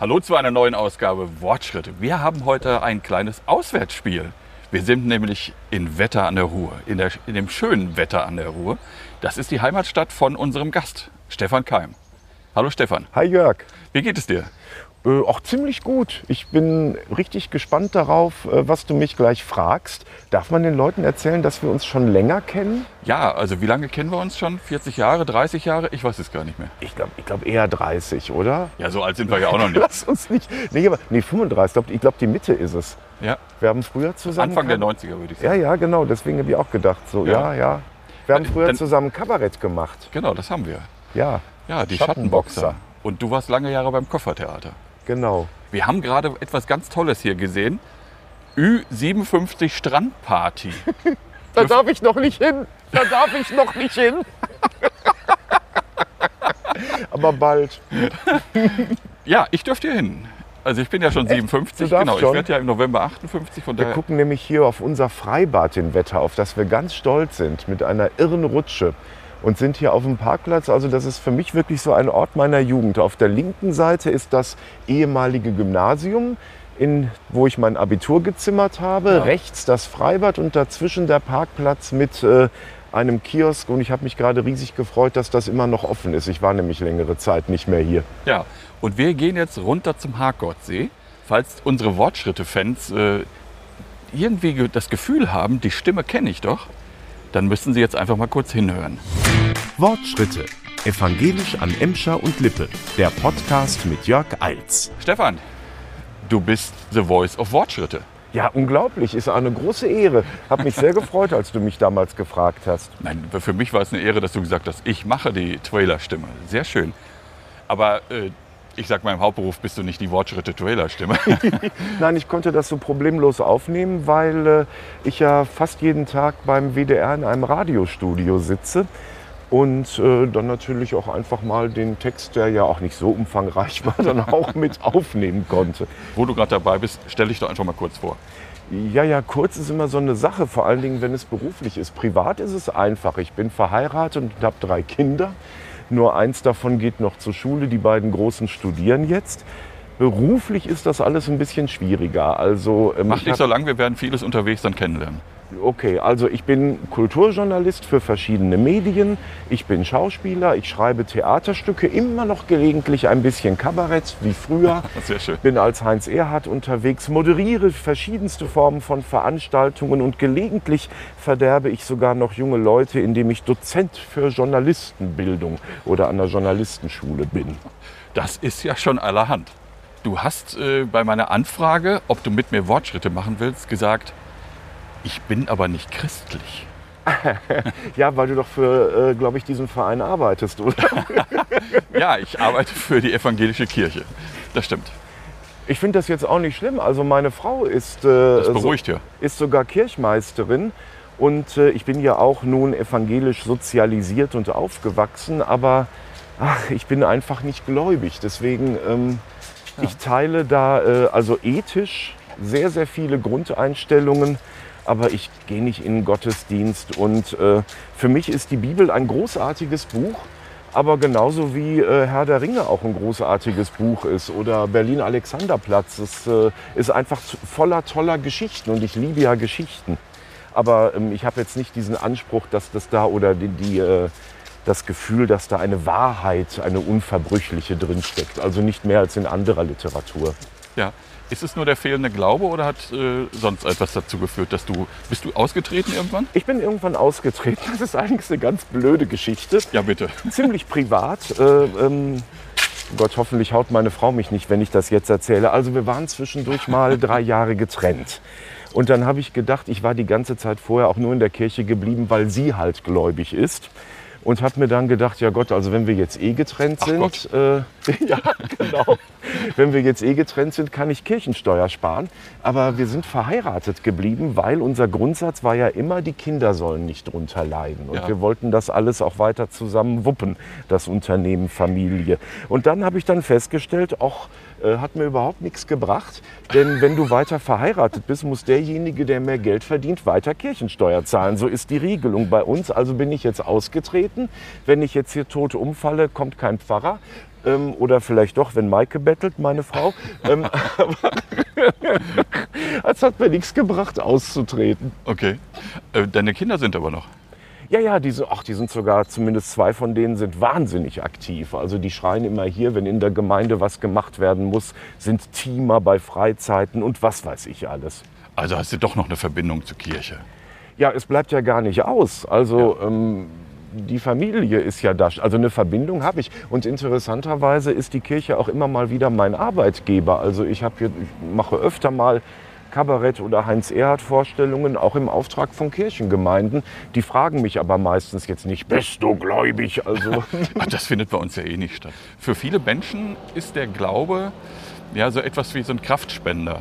Hallo zu einer neuen Ausgabe Wortschritte. Wir haben heute ein kleines Auswärtsspiel. Wir sind nämlich in Wetter an der Ruhr, in, der, in dem schönen Wetter an der Ruhr. Das ist die Heimatstadt von unserem Gast, Stefan Keim. Hallo Stefan. Hi Jörg. Wie geht es dir? Äh, auch ziemlich gut. Ich bin richtig gespannt darauf, äh, was du mich gleich fragst. Darf man den Leuten erzählen, dass wir uns schon länger kennen? Ja, also wie lange kennen wir uns schon? 40 Jahre, 30 Jahre? Ich weiß es gar nicht mehr. Ich glaube ich glaub eher 30, oder? Ja, so alt sind wir ja auch noch nicht. Lass uns nicht. Nee, aber, nee 35. Ich glaube, glaub, die Mitte ist es. Ja. Wir haben früher zusammen. Anfang der 90er würde ich Ja, sagen. ja, genau. Deswegen habe ich auch gedacht. So, ja, Ja. ja. Wir haben früher dann- zusammen Kabarett gemacht. Genau, das haben wir. Ja, Ja, die Schattenboxer. Schattenboxer. Und du warst lange Jahre beim Koffertheater. Genau. Wir haben gerade etwas ganz Tolles hier gesehen. Ü57 Strandparty. Da darf ich noch nicht hin. Da darf ich noch nicht hin. aber bald. Ja, ich dürfte hier hin. Also ich bin ja schon 57, Du darfst genau. Ich schon? werde ja im November 58, von Wir daher. gucken nämlich hier auf unser Freibad in Wetter, auf das wir ganz stolz sind, mit einer irren Rutsche. Und sind hier auf dem Parkplatz. Also das ist für mich wirklich so ein Ort meiner Jugend. Auf der linken Seite ist das ehemalige Gymnasium, in, wo ich mein Abitur gezimmert habe. Ja. Rechts das Freibad und dazwischen der Parkplatz mit äh, einem Kiosk. Und ich habe mich gerade riesig gefreut, dass das immer noch offen ist. Ich war nämlich längere Zeit nicht mehr hier. Ja, und wir gehen jetzt runter zum Hartgottsee. Falls unsere Wortschritte-Fans äh, irgendwie ge- das Gefühl haben, die Stimme kenne ich doch, dann müssen sie jetzt einfach mal kurz hinhören. Wortschritte. Evangelisch an Emscher und Lippe. Der Podcast mit Jörg Eils. Stefan, du bist The Voice of Wortschritte. Ja, unglaublich. Ist eine große Ehre. Habe mich sehr gefreut, als du mich damals gefragt hast. Nein, für mich war es eine Ehre, dass du gesagt hast, ich mache die Trailer-Stimme. Sehr schön. Aber äh, ich sag mal, im Hauptberuf bist du nicht die Wortschritte-Trailer-Stimme. Nein, ich konnte das so problemlos aufnehmen, weil äh, ich ja fast jeden Tag beim WDR in einem Radiostudio sitze und äh, dann natürlich auch einfach mal den Text, der ja auch nicht so umfangreich war, dann auch mit aufnehmen konnte. Wo du gerade dabei bist, stell dich doch einfach mal kurz vor. Ja, ja, kurz ist immer so eine Sache, vor allen Dingen, wenn es beruflich ist. Privat ist es einfach. Ich bin verheiratet und habe drei Kinder. Nur eins davon geht noch zur Schule, die beiden Großen studieren jetzt. Beruflich ist das alles ein bisschen schwieriger. Also, ähm, Mach ich nicht so lang, wir werden vieles unterwegs dann kennenlernen. Okay, also ich bin Kulturjournalist für verschiedene Medien. Ich bin Schauspieler, ich schreibe Theaterstücke, immer noch gelegentlich ein bisschen Kabarett wie früher. Sehr schön. Bin als Heinz Erhardt unterwegs, moderiere verschiedenste Formen von Veranstaltungen und gelegentlich verderbe ich sogar noch junge Leute, indem ich Dozent für Journalistenbildung oder an der Journalistenschule bin. Das ist ja schon allerhand. Du hast äh, bei meiner Anfrage, ob du mit mir Wortschritte machen willst, gesagt, ich bin aber nicht christlich. Ja, weil du doch für, äh, glaube ich, diesen Verein arbeitest, oder? Ja, ich arbeite für die evangelische Kirche. Das stimmt. Ich finde das jetzt auch nicht schlimm. Also meine Frau ist, äh, Das beruhigt ja. ist sogar Kirchmeisterin und äh, ich bin ja auch nun evangelisch sozialisiert und aufgewachsen, aber ach, ich bin einfach nicht gläubig. Deswegen, ähm, ich teile da äh, also ethisch sehr, sehr viele Grundeinstellungen, aber ich gehe nicht in den Gottesdienst und äh, für mich ist die Bibel ein großartiges Buch. Aber genauso wie äh, Herr der Ringe auch ein großartiges Buch ist oder Berlin Alexanderplatz, es äh, ist einfach voller toller Geschichten und ich liebe ja Geschichten. Aber ähm, ich habe jetzt nicht diesen Anspruch, dass das da oder die, die, äh, das Gefühl, dass da eine Wahrheit, eine unverbrüchliche drinsteckt. Also nicht mehr als in anderer Literatur. Ja. Ist es nur der fehlende Glaube oder hat äh, sonst etwas dazu geführt, dass du bist du ausgetreten irgendwann? Ich bin irgendwann ausgetreten. Das ist eigentlich eine ganz blöde Geschichte. Ja, bitte. ziemlich privat. Äh, ähm, Gott, hoffentlich haut meine Frau mich nicht, wenn ich das jetzt erzähle. Also wir waren zwischendurch mal drei Jahre getrennt. Und dann habe ich gedacht, ich war die ganze Zeit vorher auch nur in der Kirche geblieben, weil sie halt gläubig ist. Und habe mir dann gedacht, ja Gott, also wenn wir jetzt eh getrennt sind, äh, ja genau, wenn wir jetzt eh getrennt sind, kann ich Kirchensteuer sparen. Aber wir sind verheiratet geblieben, weil unser Grundsatz war ja immer, die Kinder sollen nicht drunter leiden. Und Ja. wir wollten das alles auch weiter zusammen wuppen, das Unternehmen, Familie. Und dann habe ich dann festgestellt, auch äh, hat mir überhaupt nichts gebracht. Denn wenn du weiter verheiratet bist, muss derjenige, der mehr Geld verdient, weiter Kirchensteuer zahlen. So ist die Regelung bei uns. Also bin ich jetzt ausgetreten. Wenn ich jetzt hier tot umfalle, kommt kein Pfarrer. Ähm, oder vielleicht doch, wenn Maike bettelt, meine Frau. ähm, aber es hat mir nichts gebracht, auszutreten. Okay. Äh, deine Kinder sind aber noch. Ja, ja, die sind, ach, die sind sogar, zumindest zwei von denen sind wahnsinnig aktiv. Also die schreien immer hier, wenn in der Gemeinde was gemacht werden muss, sind Teamer bei Freizeiten und was weiß ich alles. Also hast du doch noch eine Verbindung zur Kirche. Ja, es bleibt ja gar nicht aus. Also ähm, die Familie ist ja da. Also eine Verbindung habe ich. Und interessanterweise ist die Kirche auch immer mal wieder mein Arbeitgeber. Also ich, hab hier, ich mache öfter mal Kabarett- oder Heinz-Erhardt-Vorstellungen, auch im Auftrag von Kirchengemeinden. Die fragen mich aber meistens jetzt nicht, bist du gläubig? Also Ach, das findet bei uns ja eh nicht statt. Für viele Menschen ist der Glaube ja so etwas wie so ein Kraftspender.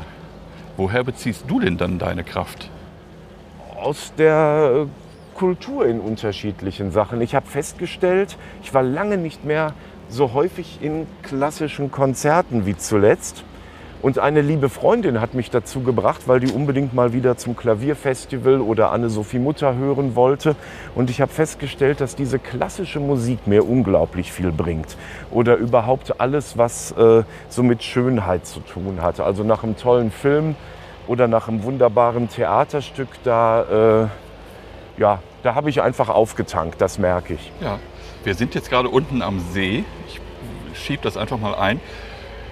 Woher beziehst du denn dann deine Kraft? aus der Kultur in unterschiedlichen Sachen. Ich habe festgestellt, ich war lange nicht mehr so häufig in klassischen Konzerten wie zuletzt. Und eine liebe Freundin hat mich dazu gebracht, weil die unbedingt mal wieder zum Klavierfestival oder Anne-Sophie Mutter hören wollte. Und ich habe festgestellt, dass diese klassische Musik mir unglaublich viel bringt. Oder überhaupt alles, was äh, so mit Schönheit zu tun hat. Also nach einem tollen Film oder nach einem wunderbaren Theaterstück, da, äh, ja, da habe ich einfach aufgetankt, das merke ich. Ja, wir sind jetzt gerade unten am See. Ich schiebe das einfach mal ein.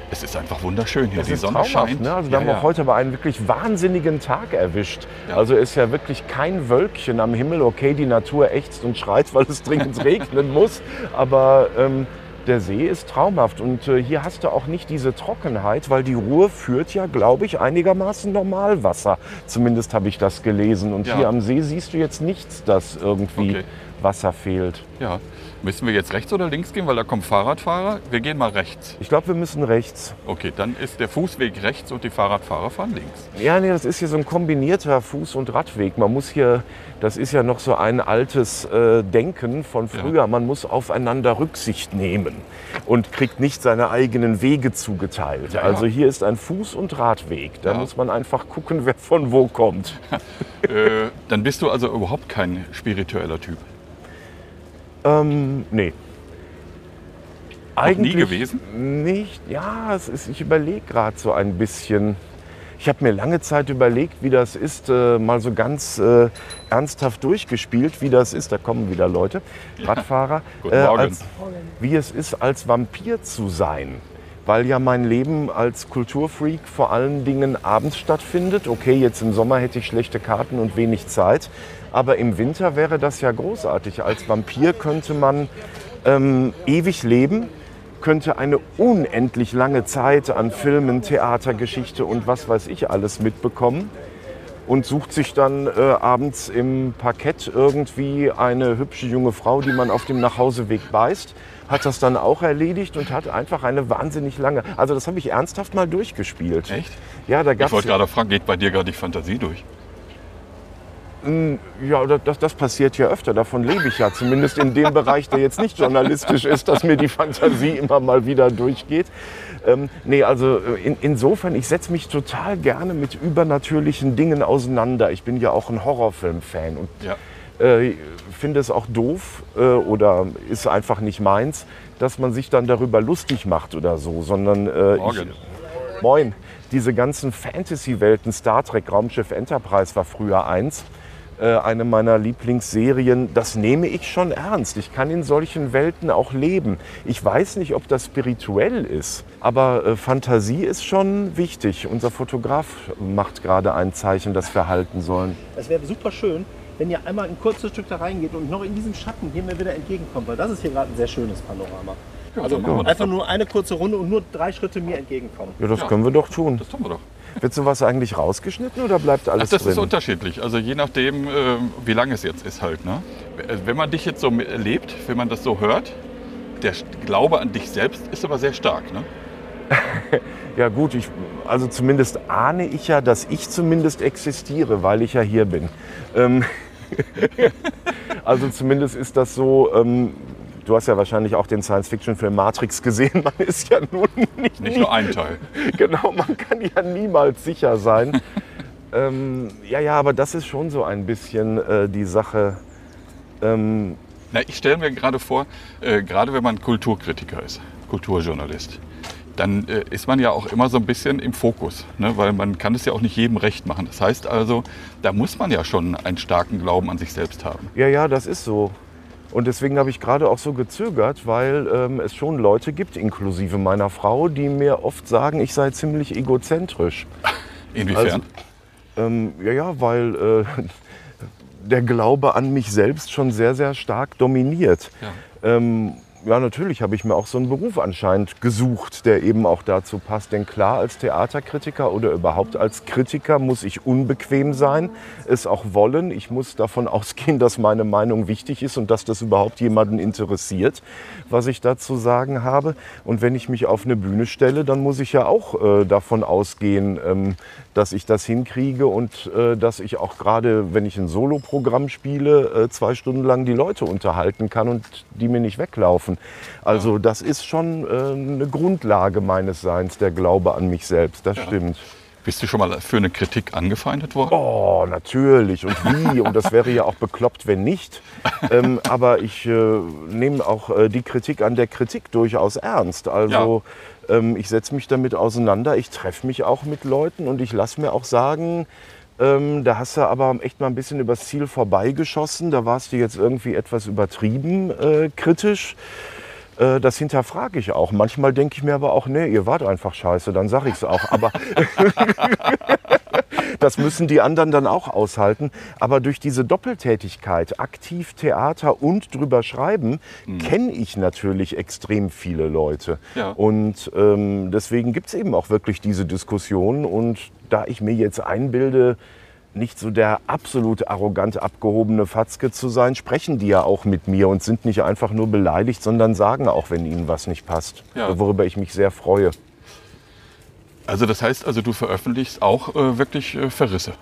Es ist einfach wunderschön hier. Das Die Sonne scheint. Ne? Also wir ja, haben ja. auch heute aber einen wirklich wahnsinnigen Tag erwischt. Ja. Also ist ja wirklich kein Wölkchen am Himmel. Okay, die Natur ächzt und schreit, weil es dringend regnen muss. Aber ähm, der See ist traumhaft. Und äh, hier hast du auch nicht diese Trockenheit, weil die Ruhr führt ja, glaube ich, einigermaßen Normalwasser. Zumindest habe ich das gelesen. Und hier am See siehst du jetzt nichts, dass irgendwie Okay. Wasser fehlt. Ja. Müssen wir jetzt rechts oder links gehen, weil da kommen Fahrradfahrer? Wir gehen mal rechts. Ich glaube, wir müssen rechts. Okay, dann ist der Fußweg rechts und die Fahrradfahrer fahren links. Ja, nee, das ist hier so ein kombinierter Fuß- und Radweg. Man muss hier, das ist ja noch so ein altes äh, Denken von früher, man muss aufeinander Rücksicht nehmen und kriegt nicht seine eigenen Wege zugeteilt. Ja, ja. Also hier ist ein Fuß- und Radweg. Da Ja. muss man einfach gucken, wer von wo kommt. äh, dann bist du also überhaupt kein spiritueller Typ. Ähm, nee. nie gewesen? Nicht. Ja, es ist, ich überlege gerade so ein bisschen. Ich habe mir lange Zeit überlegt, wie das ist, äh, mal so ganz äh, ernsthaft durchgespielt, wie das ist. Da kommen wieder Leute, Radfahrer. Guten Morgen. als, wie es ist, als Vampir zu sein. Weil ja mein Leben als Kulturfreak vor allen Dingen abends stattfindet. Okay, jetzt im Sommer hätte ich schlechte Karten und wenig Zeit. Aber im Winter wäre das ja großartig. Als Vampir könnte man ähm, ewig leben, könnte eine unendlich lange Zeit an Filmen, Theater, Geschichte und was weiß ich alles mitbekommen und sucht sich dann äh, abends im Parkett irgendwie eine hübsche junge Frau, die man auf dem Nachhauseweg beißt, hat das dann auch erledigt und hat einfach eine wahnsinnig lange. Also das habe ich ernsthaft mal durchgespielt. Echt? Ja, da Ich gab wollte gerade fragen, geht bei dir gerade die Fantasie durch? Ja, das- das, das passiert ja öfter. Davon lebe ich ja. Zumindest in dem Bereich, der jetzt nicht journalistisch ist, dass mir die Fantasie immer mal wieder durchgeht. Ähm, nee, also äh, in, insofern, ich setze mich total gerne mit übernatürlichen Dingen auseinander. Ich bin ja auch ein Horrorfilm-Fan und Ja. Äh, finde es auch doof äh, oder ist einfach nicht meins, dass man sich dann darüber lustig macht oder so, sondern äh, ich, Morgen. Moin. Diese ganzen Fantasy-Welten, Star Trek, Raumschiff Enterprise war früher eins. Äh, eine meiner Lieblingsserien. Das nehme ich schon ernst. Ich kann in solchen Welten auch leben. Ich weiß nicht, ob das spirituell ist, aber äh, Fantasie ist schon wichtig. Unser Fotograf macht gerade ein Zeichen, das wir halten sollen. Es wäre super schön, wenn ihr einmal ein kurzes Stück da reingeht und noch in diesem Schatten hier mir wieder entgegenkommt, weil das ist hier gerade ein sehr schönes Panorama. Ja, wir das Einfach nur eine kurze Runde und nur drei Schritte mir entgegenkommen. Ja, das Ja. können wir doch tun. Das tun wir doch. Wird sowas eigentlich rausgeschnitten oder bleibt Ach, alles das drin? ist unterschiedlich. Also je nachdem, ähm, wie lange es jetzt ist halt. Ne? Wenn man dich jetzt so erlebt, wenn man das so hört, der Glaube an dich selbst ist aber sehr stark. Ne? Ja gut, ich, also zumindest ahne ich ja, dass ich zumindest existiere, weil ich ja hier bin. Ähm, also zumindest ist das so, ähm, du hast ja wahrscheinlich auch den Science-Fiction-Film Matrix gesehen, man ist ja nun nicht, Nicht nur ein Teil. genau, man kann ja niemals sicher sein. ähm, ja, ja, aber das ist schon so ein bisschen äh, die Sache. Ähm, Na, ich stelle mir gerade vor, äh, gerade wenn man Kulturkritiker ist Kulturjournalist, dann äh, ist man ja auch immer so ein bisschen im Fokus, ne? weil man kann es ja auch nicht jedem recht machen. Das heißt also, da muss man ja schon einen starken Glauben an sich selbst haben. Ja, ja, das ist so. Und deswegen habe ich gerade auch so gezögert, weil ähm, es schon Leute gibt, inklusive meiner Frau, die mir oft sagen, ich sei ziemlich egozentrisch. Inwiefern? Ähm, ja, ja, weil äh, der Glaube an mich selbst schon sehr, sehr stark dominiert. Ja. Ähm, ja, natürlich habe ich mir auch so einen Beruf anscheinend gesucht, der eben auch dazu passt. Denn klar, als Theaterkritiker oder überhaupt als Kritiker muss ich unbequem sein, es auch wollen. Ich muss davon ausgehen, dass meine Meinung wichtig ist und dass das überhaupt jemanden interessiert, was ich dazu sagen habe. Und wenn ich mich auf eine Bühne stelle, dann muss ich ja auch äh, davon ausgehen, ähm, dass ich das hinkriege und äh, dass ich auch gerade, wenn ich ein Soloprogramm spiele, äh, zwei Stunden lang die Leute unterhalten kann und die mir nicht weglaufen. Also das ist schon äh, eine Grundlage meines Seins, der Glaube an mich selbst. Das stimmt. Bist du schon mal für eine Kritik angefeindet worden? Oh, natürlich. Und wie? Und das wäre ja auch bekloppt, wenn nicht. Ähm, aber ich äh, nehme auch äh, die Kritik an der Kritik durchaus ernst. Also ähm, ich setze mich damit auseinander. Ich treffe mich auch mit Leuten und ich lasse mir auch sagen, ähm, da hast du aber echt mal ein bisschen übers Ziel vorbeigeschossen. Da warst du jetzt irgendwie etwas übertrieben äh, kritisch. Äh, das hinterfrage ich auch. Manchmal denke ich mir aber auch, nee, ihr wart einfach scheiße, dann sage ich es auch. Aber das müssen die anderen dann auch aushalten. Aber durch diese Doppeltätigkeit, aktiv Theater und drüber schreiben, kenne ich natürlich extrem viele Leute. Ja. Und ähm, deswegen gibt es eben auch wirklich diese Diskussion. Und da ich mir jetzt einbilde, nicht so der absolut arrogant abgehobene Fatzke zu sein, sprechen die ja auch mit mir und sind nicht einfach nur beleidigt, sondern sagen auch, wenn ihnen was nicht passt. Ja. Worüber ich mich sehr freue. Also das heißt also, du veröffentlichst auch äh, wirklich äh, Verrisse.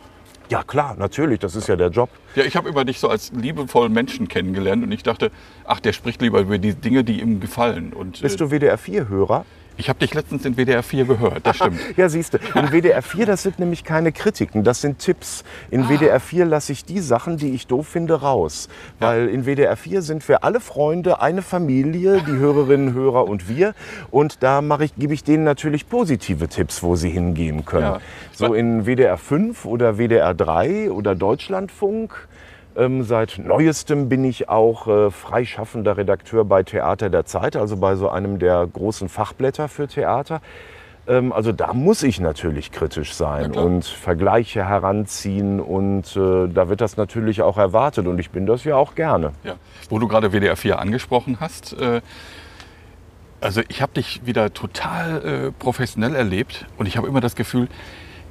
Ja klar, natürlich, das ist ja der Job. Ja, ich habe über dich so als liebevollen Menschen kennengelernt und ich dachte, ach, der spricht lieber über die Dinge, die ihm gefallen. Und Bist äh, du WDR 4-Hörer? Ich habe dich letztens in WDR 4 gehört, das stimmt. Ja, siehst du, in WDR 4, das sind nämlich keine Kritiken, das sind Tipps. In WDR 4 lasse ich die Sachen, die ich doof finde, raus. Weil in WDR 4 sind wir alle Freunde, eine Familie, die Hörerinnen, Hörer und wir. Und da ich, gebe ich denen natürlich positive Tipps, wo sie hingehen können. Ja. So in WDR 5 oder WDR 3 oder Deutschlandfunk. Ähm, seit neuestem bin ich auch äh, freischaffender Redakteur bei Theater der Zeit, also bei so einem der großen Fachblätter für Theater. Ähm, also da muss ich natürlich kritisch sein klar. und Vergleiche heranziehen und äh, da wird das natürlich auch erwartet und ich bin das ja auch gerne. Ja. Wo du gerade WDR 4 angesprochen hast, äh, also ich habe dich wieder total äh, professionell erlebt und ich habe immer das Gefühl,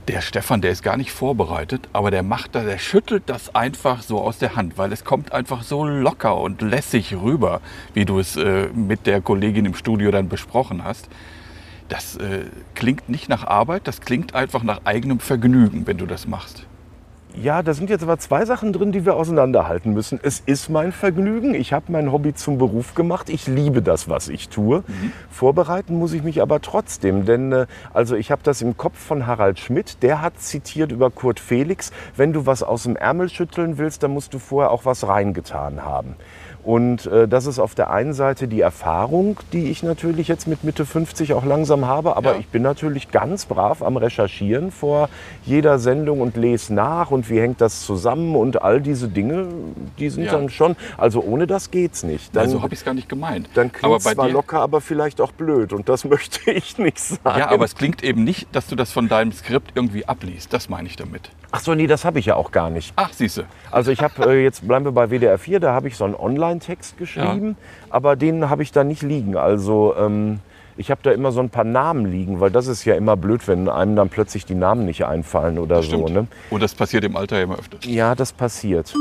der Stefan, der ist gar nicht vorbereitet, aber der macht da, der schüttelt das einfach so aus der Hand, weil es kommt einfach so locker und lässig rüber, wie du es äh, mit der Kollegin im Studio dann besprochen hast. Das äh, klingt nicht nach Arbeit, das klingt einfach nach eigenem Vergnügen, wenn du das machst. Ja, da sind jetzt aber zwei Sachen drin, die wir auseinanderhalten müssen. Es ist mein Vergnügen. Ich habe mein Hobby zum Beruf gemacht. Ich liebe das, was ich tue. Vorbereiten muss ich mich aber trotzdem, denn äh, also ich habe das im Kopf von Harald Schmidt. Der hat zitiert über Kurt Felix: Wenn du was aus dem Ärmel schütteln willst, dann musst du vorher auch was reingetan haben. Und äh, das ist auf der einen Seite die Erfahrung, die ich natürlich jetzt mit Mitte 50 auch langsam habe, aber Ja. ich bin natürlich ganz brav am Recherchieren vor jeder Sendung und lese nach und wie hängt das zusammen und all diese Dinge, die sind Ja. dann schon, also ohne das geht's nicht. Dann, also habe ich es gar nicht gemeint. dann klingt bei zwar dir, locker, aber vielleicht auch blöd und das möchte ich nicht sagen. Ja, aber es klingt eben nicht, dass du das von deinem Skript irgendwie abliest. Das meine ich damit. Ach so, nee, das habe ich ja auch gar nicht. Ach, siehste. Also ich habe äh, jetzt bleiben wir bei WDR 4, da habe ich so einen Online-Text geschrieben, aber den habe ich da nicht liegen. Also ähm, ich habe da immer so ein paar Namen liegen, weil das ist ja immer blöd, wenn einem dann plötzlich die Namen nicht einfallen oder so. Stimmt. Ne? Und das passiert im Alter ja immer öfter. Ja, das passiert.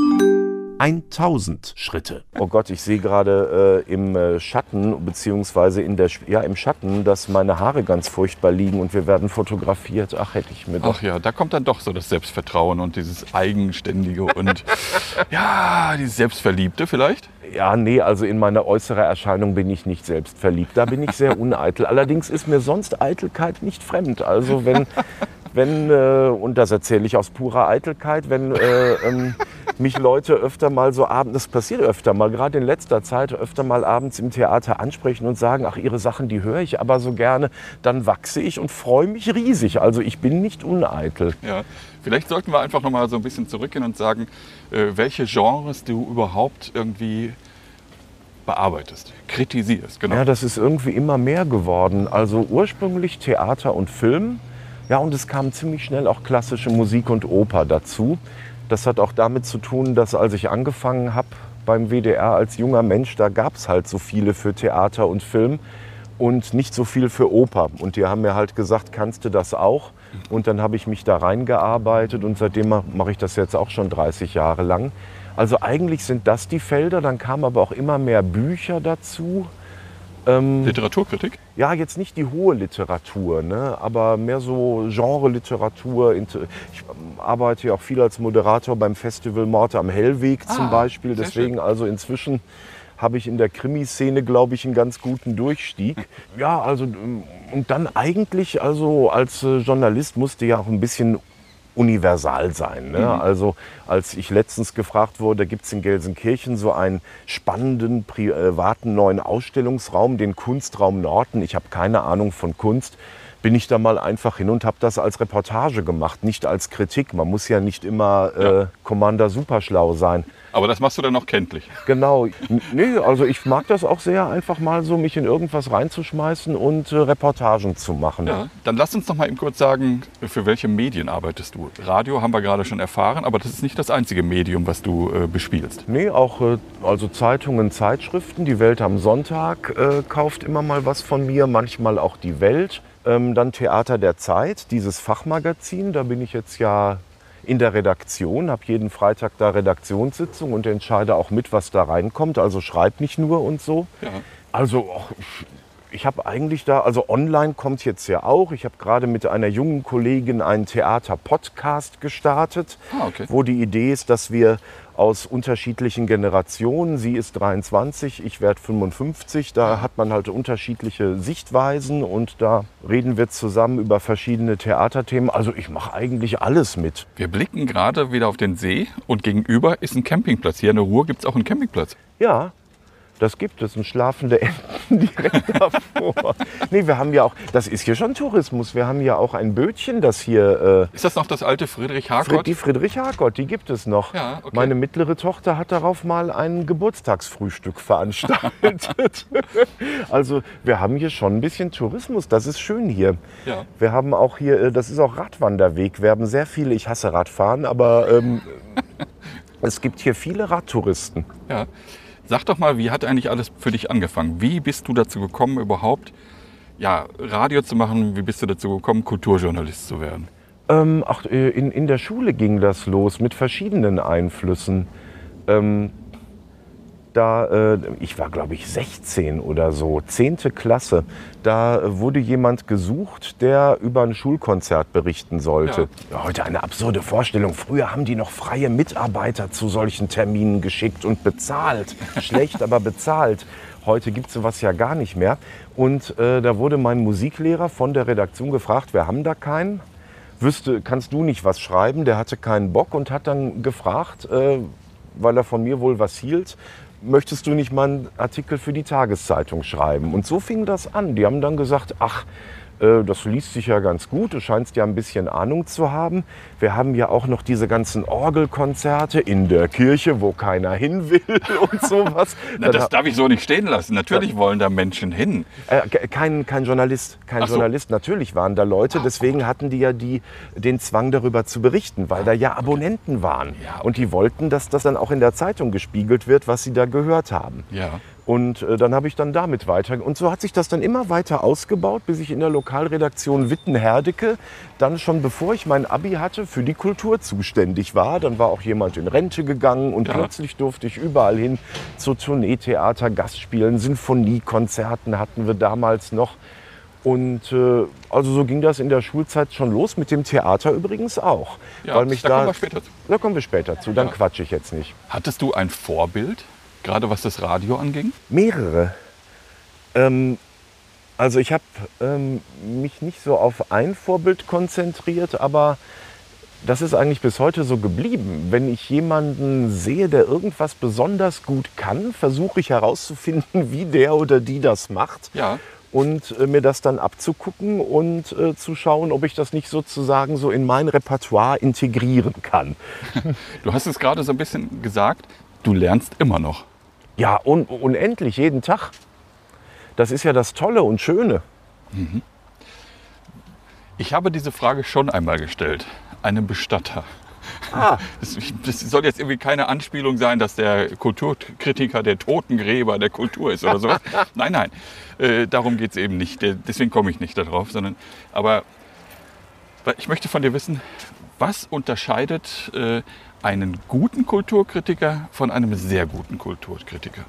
1000 Schritte. Oh Gott, ich sehe gerade äh, im äh, Schatten, beziehungsweise in der, ja, im Schatten, dass meine Haare ganz furchtbar liegen und wir werden fotografiert. Ach, hätte ich mir doch. Ach ja, da kommt dann doch so das Selbstvertrauen und dieses Eigenständige und ja, dieses Selbstverliebte vielleicht. Ja, nee, also in meiner äußere Erscheinung bin ich nicht selbstverliebt. Da bin ich sehr uneitel. Allerdings ist mir sonst Eitelkeit nicht fremd. Also wenn, wenn äh, und das erzähle ich aus purer Eitelkeit, wenn, äh, ähm, mich Leute öfter mal so abends, das passiert öfter mal, gerade in letzter Zeit, öfter mal abends im Theater ansprechen und sagen, ach, ihre Sachen, die höre ich aber so gerne, dann wachse ich und freue mich riesig. Also ich bin nicht uneitel. Ja, vielleicht sollten wir einfach noch mal so ein bisschen zurückgehen und sagen, äh, welche Genres du überhaupt irgendwie bearbeitest, kritisierst. Genau. Ja, das ist irgendwie immer mehr geworden. Also ursprünglich Theater und Film. Ja, und es kam ziemlich schnell auch klassische Musik und Oper dazu. Das hat auch damit zu tun, dass als ich angefangen habe beim WDR als junger Mensch, da gab es halt so viele für Theater und Film und nicht so viel für Oper. Und die haben mir halt gesagt, kannst du das auch? Und dann habe ich mich da reingearbeitet und seitdem mache ich das jetzt auch schon 30 Jahre lang. Also eigentlich sind das die Felder, dann kamen aber auch immer mehr Bücher dazu. Ähm, Literaturkritik? ja, jetzt nicht die hohe Literatur, ne, aber mehr so Genre-Literatur. Ich arbeite ja auch viel als Moderator beim Festival Morte am Hellweg zum Ah, Beispiel. sehr Deswegen schön. also inzwischen habe ich in der Krimiszene, glaube ich, einen ganz guten Durchstieg. Ja, also ähm, und dann eigentlich, also als äh, Journalist musste ja auch ein bisschen universal sein. Ne? Also als ich letztens gefragt wurde, gibt es in Gelsenkirchen so einen spannenden privaten neuen Ausstellungsraum, den Kunstraum Norton. Ich habe keine Ahnung von Kunst. Bin ich da mal einfach hin und habe das als Reportage gemacht, nicht als Kritik. Man muss ja nicht immer Ja. äh, Commander Superschlau sein. Aber das machst du dann noch kenntlich. Genau. Nee, also ich mag das auch sehr, einfach mal so mich in irgendwas reinzuschmeißen und äh, Reportagen zu machen. Ja, dann lass uns noch mal eben kurz sagen, für welche Medien arbeitest du? Radio haben wir gerade schon erfahren, aber das ist nicht das einzige Medium, was du äh, bespielst. Nee, auch äh, also Zeitungen, Zeitschriften. Die Welt am Sonntag äh, kauft immer mal was von mir, manchmal auch die Welt. Ähm, dann Theater der Zeit, dieses Fachmagazin. Da bin ich jetzt ja in der Redaktion, habe jeden Freitag da Redaktionssitzung und entscheide auch mit, was da reinkommt. Also schreibe nicht nur und so. Ja. Also ach, ich, habe eigentlich da, also online kommt jetzt ja auch. Ich habe gerade mit einer jungen Kollegin einen Theater-Podcast gestartet, Ah, okay. wo die Idee ist, dass wir aus unterschiedlichen Generationen, sie ist 23, ich werde 55, da hat man halt unterschiedliche Sichtweisen und da reden wir zusammen über verschiedene Theaterthemen. Also ich mache eigentlich alles mit. Wir blicken gerade wieder auf den See und gegenüber ist ein Campingplatz. Hier in der Ruhr gibt es auch einen Campingplatz. Ja, das gibt es. Ein schlafende Enten direkt davor. nee, wir haben ja auch, das ist hier schon Tourismus. Wir haben ja auch ein Bötchen, das hier, Ist das noch das alte Friedrich äh, Fri- Harkott? die Friedrich Harkott, die gibt es noch. Ja, okay. Meine mittlere Tochter hat darauf mal ein Geburtstagsfrühstück veranstaltet. also wir haben hier schon ein bisschen Tourismus. Das ist schön hier. Ja. Wir haben auch hier, äh, das ist auch Radwanderweg. Wir haben sehr viele, ich hasse Radfahren, aber ähm, es gibt hier viele Radtouristen. Ja. Sag doch mal, wie hat eigentlich alles für dich angefangen? Wie bist du dazu gekommen, überhaupt ja, Radio zu machen? Wie bist du dazu gekommen, Kulturjournalist zu werden? Ähm, ach, äh, in, in der Schule ging das los mit verschiedenen Einflüssen. Ähm, da, äh, ich war glaube ich 16 oder so, 10. Klasse, da äh, wurde jemand gesucht, der über ein Schulkonzert berichten sollte. Ja, heute eine absurde Vorstellung. Früher haben die noch freie Mitarbeiter zu solchen Terminen geschickt und bezahlt. Schlecht, aber bezahlt. Heute gibt es sowas ja gar nicht mehr. Und äh, da wurde mein Musiklehrer von der Redaktion gefragt, wir haben da keinen wüsste, kannst du nicht was schreiben? Der hatte keinen Bock und hat dann gefragt, äh, weil er von mir wohl was hielt, möchtest du nicht mal einen Artikel für die Tageszeitung schreiben? Und so fing das an. Die haben dann gesagt, ach, das liest sich ja ganz gut, du scheinst ja ein bisschen Ahnung zu haben. Wir haben ja auch noch diese ganzen Orgelkonzerte in der Kirche, wo keiner hin will und sowas. Na, das darf ich so nicht stehen lassen. Natürlich wollen da Menschen hin. äh, ke- kein, kein Journalist, kein so. Journalist. Natürlich waren da Leute, deswegen hatten die ja die, den Zwang darüber zu berichten, weil da ja Abonnenten waren. Ja, Und die wollten, dass das dann auch in der Zeitung gespiegelt wird, was sie da gehört haben. Ja. Und äh, dann habe ich dann damit weiter. Und so hat sich das dann immer weiter ausgebaut, bis ich in der Lokalredaktion Witten-Herdecke dann schon bevor ich mein Abi hatte, für die Kultur zuständig war. Dann war auch jemand in Rente gegangen und Ja. plötzlich durfte ich überall hin zu Tourneetheater, Gastspielen, Sinfoniekonzerten hatten wir damals noch. Und äh, also so ging das in der Schulzeit schon los, mit dem Theater übrigens auch. Ja, weil mich da da, kommen wir später zu. Da kommen wir später zu, dann Ja. quatsche ich jetzt nicht. Hattest du ein Vorbild, gerade was das Radio anging? Mehrere. Ähm, also ich habe ähm, mich nicht so auf ein Vorbild konzentriert, aber das ist eigentlich bis heute so geblieben. Wenn ich jemanden sehe, der irgendwas besonders gut kann, versuche ich herauszufinden, wie der oder die das macht. Ja. Und äh, mir das dann abzugucken und äh, zu schauen, ob ich das nicht sozusagen so in mein Repertoire integrieren kann. Du hast es gerade so ein bisschen gesagt, du lernst immer noch. Ja, un unendlich, jeden Tag. Das ist ja das Tolle und Schöne. Ich habe diese Frage schon einmal gestellt. Einem Bestatter. Ah, Das, das soll jetzt irgendwie keine Anspielung sein, dass der Kulturkritiker der Totengräber der Kultur ist oder sowas. nein, nein, äh, darum geht es eben nicht. Deswegen komme ich nicht darauf, sondern aber ich möchte von dir wissen, was unterscheidet äh, einen guten Kulturkritiker von einem sehr guten Kulturkritiker?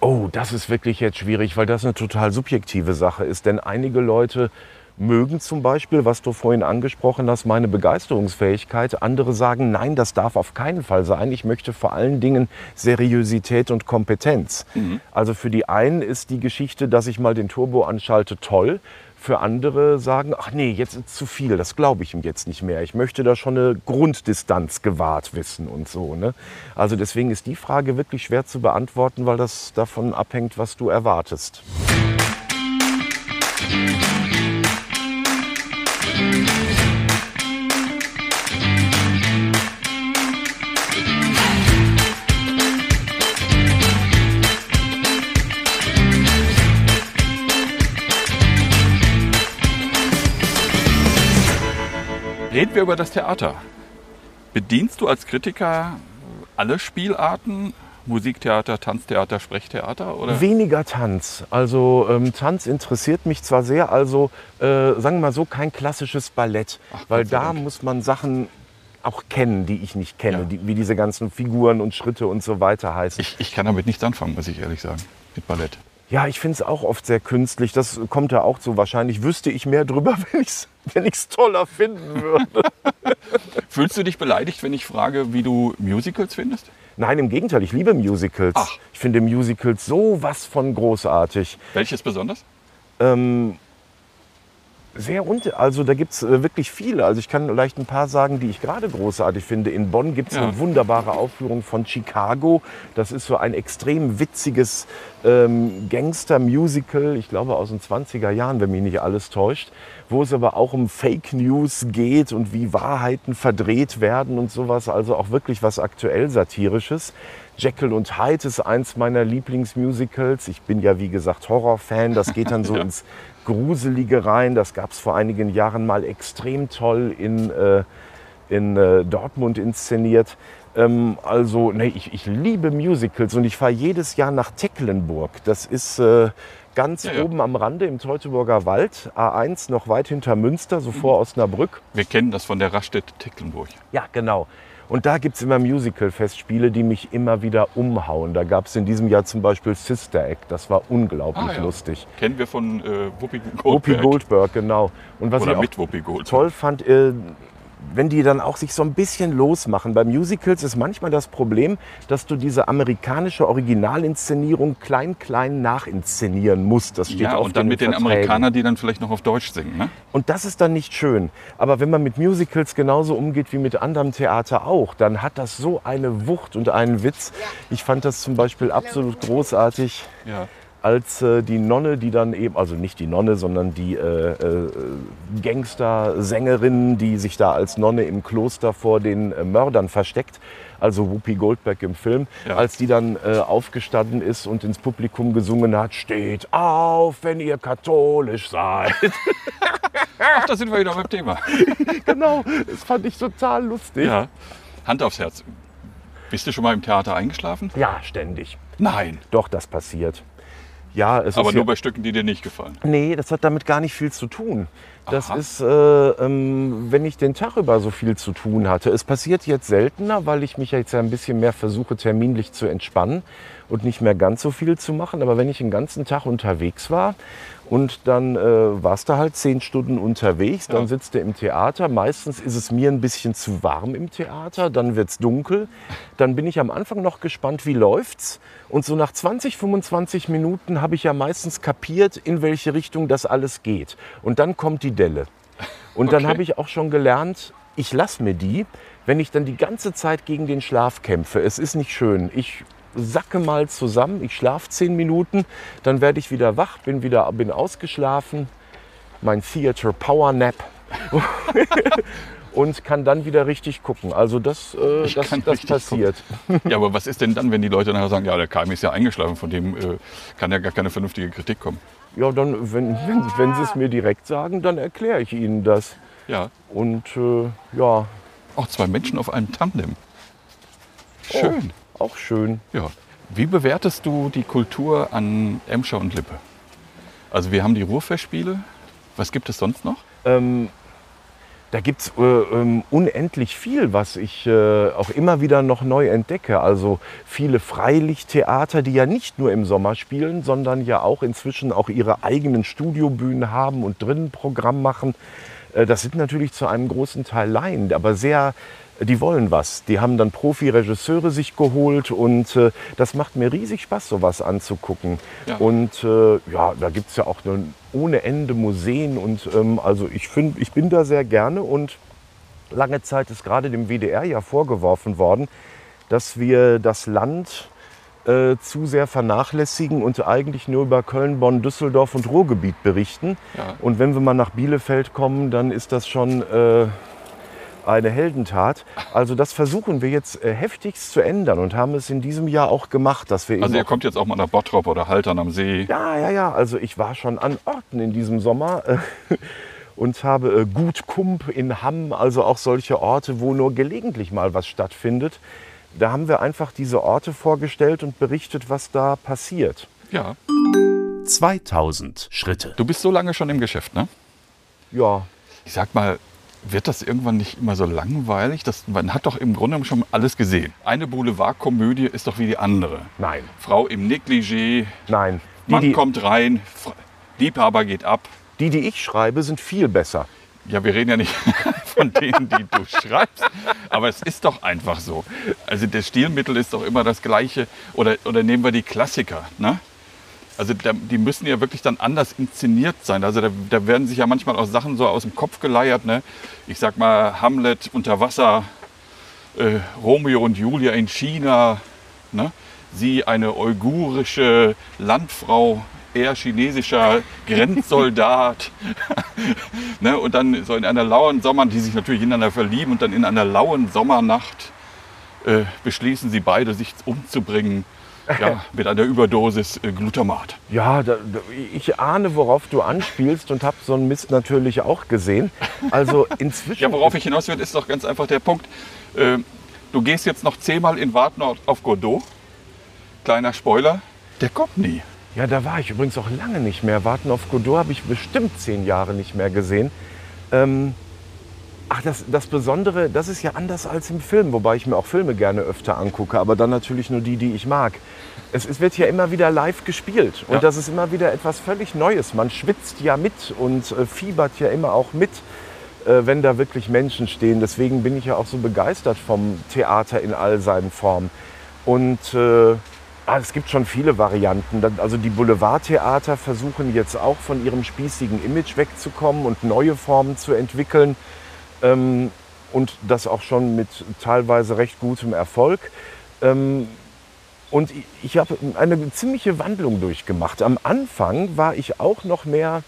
Oh, das ist wirklich jetzt schwierig, weil das eine total subjektive Sache ist. Denn einige Leute mögen zum Beispiel, was du vorhin angesprochen hast, meine Begeisterungsfähigkeit. Andere sagen, nein, das darf auf keinen Fall sein. Ich möchte vor allen Dingen Seriosität und Kompetenz. Also für die einen ist die Geschichte, dass ich mal den Turbo anschalte, toll. Für andere sagen, ach nee, jetzt ist zu viel, das glaube ich ihm jetzt nicht mehr. Ich möchte da schon eine Grunddistanz gewahrt wissen und so. Ne? Also deswegen ist die Frage wirklich schwer zu beantworten, weil das davon abhängt, was du erwartest. Reden wir über das Theater. Bedienst du als Kritiker alle Spielarten? Musiktheater, Tanztheater, Sprechtheater? Oder? Weniger Tanz. Also ähm, Tanz interessiert mich zwar sehr, also äh, sagen wir mal so, kein klassisches Ballett, Ach, weil da Dank. muss man Sachen auch kennen, die ich nicht kenne, Ja. die, wie diese ganzen Figuren und Schritte und so weiter heißen. Ich, ich kann damit nichts anfangen, muss ich ehrlich sagen, mit Ballett. Ja, ich finde es auch oft sehr künstlich. Das kommt ja auch so. Wahrscheinlich wüsste ich mehr drüber, wenn ich es wenn ich's toller finden würde. Fühlst du dich beleidigt, wenn ich frage, wie du Musicals findest? Nein, im Gegenteil, ich liebe Musicals. Ach. Ich finde Musicals so was von großartig. Welches besonders? Ähm, sehr unter, also da gibt es äh, wirklich viele. Also ich kann vielleicht ein paar sagen, die ich gerade großartig finde. In Bonn gibt es Ja. eine wunderbare Aufführung von Chicago. Das ist so ein extrem witziges ähm, Gangster-Musical, ich glaube aus den 20er Jahren, wenn mich nicht alles täuscht, wo es aber auch um Fake News geht und wie Wahrheiten verdreht werden und sowas. Also auch wirklich was aktuell Satirisches. Jekyll und Hyde ist eins meiner Lieblingsmusicals. Ich bin ja, wie gesagt, Horrorfan. Das geht dann so Ja. ins Gruselige rein. Das gab es vor einigen Jahren mal extrem toll in, äh, in äh, Dortmund inszeniert. Ähm, also, nee, ich, ich liebe Musicals und ich fahre jedes Jahr nach Tecklenburg. Das ist äh, ganz Ja, ja. oben am Rande im Teutoburger Wald. A1 noch weit hinter Münster, so vor Osnabrück. Wir kennen das von der Raststätte Tecklenburg. Ja, genau. Und da gibt es immer Musical-Festspiele, die mich immer wieder umhauen. Da gab es in diesem Jahr zum Beispiel Sister Act. Das war unglaublich Ah, ja. lustig. Kennen wir von äh, Whoopi Goldberg. Whoopi Goldberg, genau. Und was Oder ich auch mit Whoopi Goldberg. toll fand, äh, wenn die dann auch sich so ein bisschen losmachen. Bei Musicals ist manchmal das Problem, dass du diese amerikanische Originalinszenierung klein, klein nachinszenieren musst. Das steht Ja, oft und dann mit den Verträgen. Amerikanern, die dann vielleicht noch auf Deutsch singen. Ne? Und das ist dann nicht schön. Aber wenn man mit Musicals genauso umgeht wie mit anderem Theater auch, dann hat das so eine Wucht und einen Witz. Ich fand das zum Beispiel absolut großartig, Ja. Als äh, die Nonne, die dann eben, also nicht die Nonne, sondern die äh, äh, Gangster-Sängerin, die sich da als Nonne im Kloster vor den äh, Mördern versteckt, also Whoopi Goldberg im Film, Ja. als die dann äh, aufgestanden ist und ins Publikum gesungen hat, steht auf, wenn ihr katholisch seid. Ach, da sind wir wieder beim Thema. genau, das fand ich total lustig. Ja. Hand aufs Herz. Bist du schon mal im Theater eingeschlafen? Ja, ständig. Nein. Doch, das passiert. Ja, es Aber ist nur ja, bei Stücken, die dir nicht gefallen. Nee, das hat damit gar nicht viel zu tun. Das Aha. ist, äh, ähm, wenn ich den Tag über so viel zu tun hatte. Es passiert jetzt seltener, weil ich mich jetzt ja ein bisschen mehr versuche, terminlich zu entspannen und nicht mehr ganz so viel zu machen. Aber wenn ich den ganzen Tag unterwegs war und dann äh, warst du halt zehn Stunden unterwegs, dann sitzt du im Theater. Meistens ist es mir ein bisschen zu warm im Theater, dann wird es dunkel. Dann bin ich am Anfang noch gespannt, wie läuft's. Und so nach 20, 25 Minuten habe ich ja meistens kapiert, in welche Richtung das alles geht. Und dann kommt die Delle. Und dann Okay. habe ich auch schon gelernt, ich lasse mir die, wenn ich dann die ganze Zeit gegen den Schlaf kämpfe. Es ist nicht schön. Ich sacke mal zusammen, ich schlafe zehn Minuten, dann werde ich wieder wach, bin wieder bin ausgeschlafen, mein Theater Power Nap und kann dann wieder richtig gucken. Also das, äh, das, das passiert. Ja, aber was ist denn dann, wenn die Leute nachher sagen, ja, der KM ist ja eingeschlafen, von dem äh, kann ja gar keine vernünftige Kritik kommen? Ja, dann, wenn, wenn, wenn Sie es mir direkt sagen, dann erkläre ich Ihnen das. Ja, Und äh, ja, auch zwei Menschen auf einem Tandem. Schön. Auch schön. Ja. Wie bewertest du die Kultur an Emscher und Lippe? Also wir haben die Ruhrfestspiele. Was gibt es sonst noch? Ähm, da gibt es äh, ähm, unendlich viel, was ich äh, auch immer wieder noch neu entdecke. Also viele Freilichttheater, die ja nicht nur im Sommer spielen, sondern ja auch inzwischen auch ihre eigenen Studiobühnen haben und drinnen Programm machen. Äh, das sind natürlich zu einem großen Teil Laien, aber sehr, die wollen was. Die haben dann Profi-Regisseure sich geholt und äh, das macht mir riesig Spaß, sowas anzugucken. Ja. Und äh, ja, da gibt es ja auch ohne Ende Museen und ähm, also ich finde, ich bin da sehr gerne und lange Zeit ist gerade dem WDR ja vorgeworfen worden, dass wir das Land äh, zu sehr vernachlässigen und eigentlich nur über Köln, Bonn, Düsseldorf und Ruhrgebiet berichten. Ja. Und wenn wir mal nach Bielefeld kommen, dann ist das schon äh, eine Heldentat. Also das versuchen wir jetzt äh, heftigst zu ändern und haben es in diesem Jahr auch gemacht, dass wir Also ihr kommt jetzt auch mal nach Bottrop oder Haltern am See. ja, ja, ja. Also ich war schon an Orten in diesem Sommer äh, und habe äh, Gut Kump in Hamm, also auch solche Orte, wo nur gelegentlich mal was stattfindet. Da haben wir einfach diese Orte vorgestellt und berichtet, was da passiert. Ja. 2000 Schritte. Du bist so lange schon im Geschäft, ne? Ja, Ich sag mal, wird das irgendwann nicht immer so langweilig? Das, man hat doch im Grunde schon alles gesehen. Eine Boulevardkomödie ist doch wie die andere. nein, Frau im Negligé, nein. Die, Mann die, kommt rein, Liebhaber geht ab. die, die ich schreibe, sind viel besser. Ja, wir reden ja nicht von denen, die du schreibst. Aber es ist doch einfach so. Also das Stilmittel ist doch immer das gleiche. Oder, oder nehmen wir die Klassiker. Ne? Also da, die müssen ja wirklich dann anders inszeniert sein. Also da, da werden sich ja manchmal auch Sachen so aus dem Kopf geleiert. Ne? Ich sag mal Hamlet unter Wasser, äh, Romeo und Julia in China. Ne? Sie eine uigurische Landfrau, er chinesischer Grenzsoldat. ne? Und dann so in einer lauen Sommer, die sich natürlich ineinander verlieben und dann in einer lauen Sommernacht äh, beschließen sie beide, sich umzubringen. Ja, mit einer Überdosis äh, Glutamat. Ja, da, da, ich ahne, worauf du anspielst und habe so einen Mist natürlich auch gesehen. Also inzwischen. Ja, worauf ich hinaus will, ist doch ganz einfach der Punkt. Äh, du gehst jetzt noch zehnmal in Warten auf Godot. Kleiner Spoiler, der kommt nie. Ja, da war ich übrigens auch lange nicht mehr. Warten auf Godot habe ich bestimmt zehn Jahre nicht mehr gesehen. Ähm, ach, das, das Besondere, das ist ja anders als im Film, wobei ich mir auch Filme gerne öfter angucke, aber dann natürlich nur die, die ich mag. Es, es wird ja immer wieder live gespielt und Ja. das ist immer wieder etwas völlig Neues. Man schwitzt ja mit und äh, fiebert ja immer auch mit, äh, wenn da wirklich Menschen stehen. Deswegen bin ich ja auch so begeistert vom Theater in all seinen Formen. Und äh, Ah, es gibt schon viele Varianten. Also die Boulevardtheater versuchen jetzt auch von ihrem spießigen Image wegzukommen und neue Formen zu entwickeln. Ähm, und das auch schon mit teilweise recht gutem Erfolg. Ähm, und ich- habe eine ziemliche Wandlung durchgemacht. Am Anfang war ich auch noch mehr,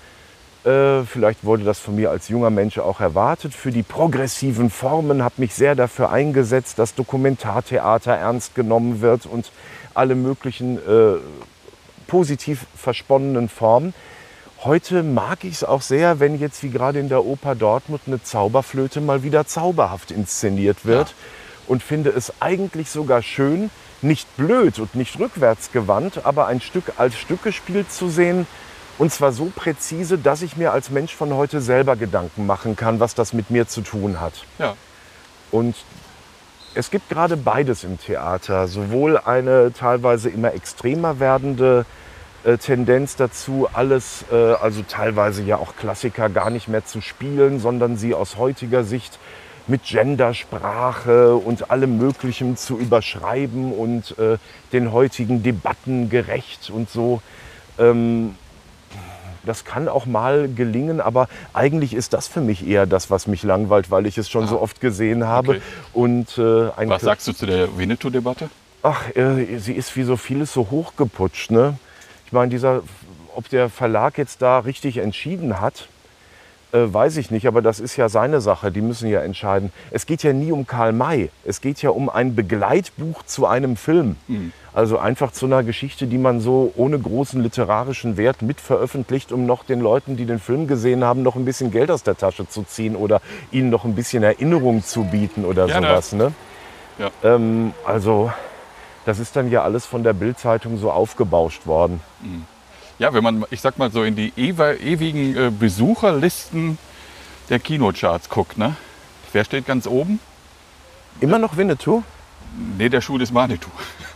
äh, vielleicht wurde das von mir als junger Mensch auch erwartet, für die progressiven Formen, habe mich sehr dafür eingesetzt, dass Dokumentartheater ernst genommen wird und alle möglichen äh, positiv versponnenen Formen. Heute mag ich es auch sehr, wenn jetzt wie gerade in der Oper Dortmund eine Zauberflöte mal wieder zauberhaft inszeniert wird und finde es eigentlich sogar schön, nicht blöd und nicht rückwärtsgewandt, aber ein Stück als Stück gespielt zu sehen und zwar so präzise, dass ich mir als Mensch von heute selber Gedanken machen kann, was das mit mir zu tun hat. Ja. Und es gibt gerade beides im Theater. Sowohl eine teilweise immer extremer werdende äh, Tendenz dazu, alles, äh, also teilweise ja auch Klassiker gar nicht mehr zu spielen, sondern sie aus heutiger Sicht mit Gendersprache und allem Möglichem zu überschreiben und äh, den heutigen Debatten gerecht und so. Ähm, Das kann auch mal gelingen, aber eigentlich ist das für mich eher das, was mich langweilt, weil ich es schon so oft gesehen habe. Okay. Und äh, Was sagst du zu der Winnetou-Debatte? Ach, äh, sie ist wie so vieles so hochgeputscht. Ne? Ich meine, dieser, ob der Verlag jetzt da richtig entschieden hat, äh, weiß ich nicht, aber das ist ja seine Sache. Die müssen ja entscheiden. Es geht ja nie um Karl May. Es geht ja um ein Begleitbuch zu einem Film. Also einfach zu einer Geschichte, die man so ohne großen literarischen Wert mitveröffentlicht, um noch den Leuten, die den Film gesehen haben, noch ein bisschen Geld aus der Tasche zu ziehen oder ihnen noch ein bisschen Erinnerung zu bieten oder Gerne. sowas. Ne? Ja. Ähm, also das ist dann ja alles von der Bildzeitung so aufgebauscht worden. Ja, wenn man, ich sag mal so, in die ewigen äh, Besucherlisten der Kinocharts guckt, ne? Wer steht ganz oben? Immer noch Winnetou? Nee, der Schuh des Manitou.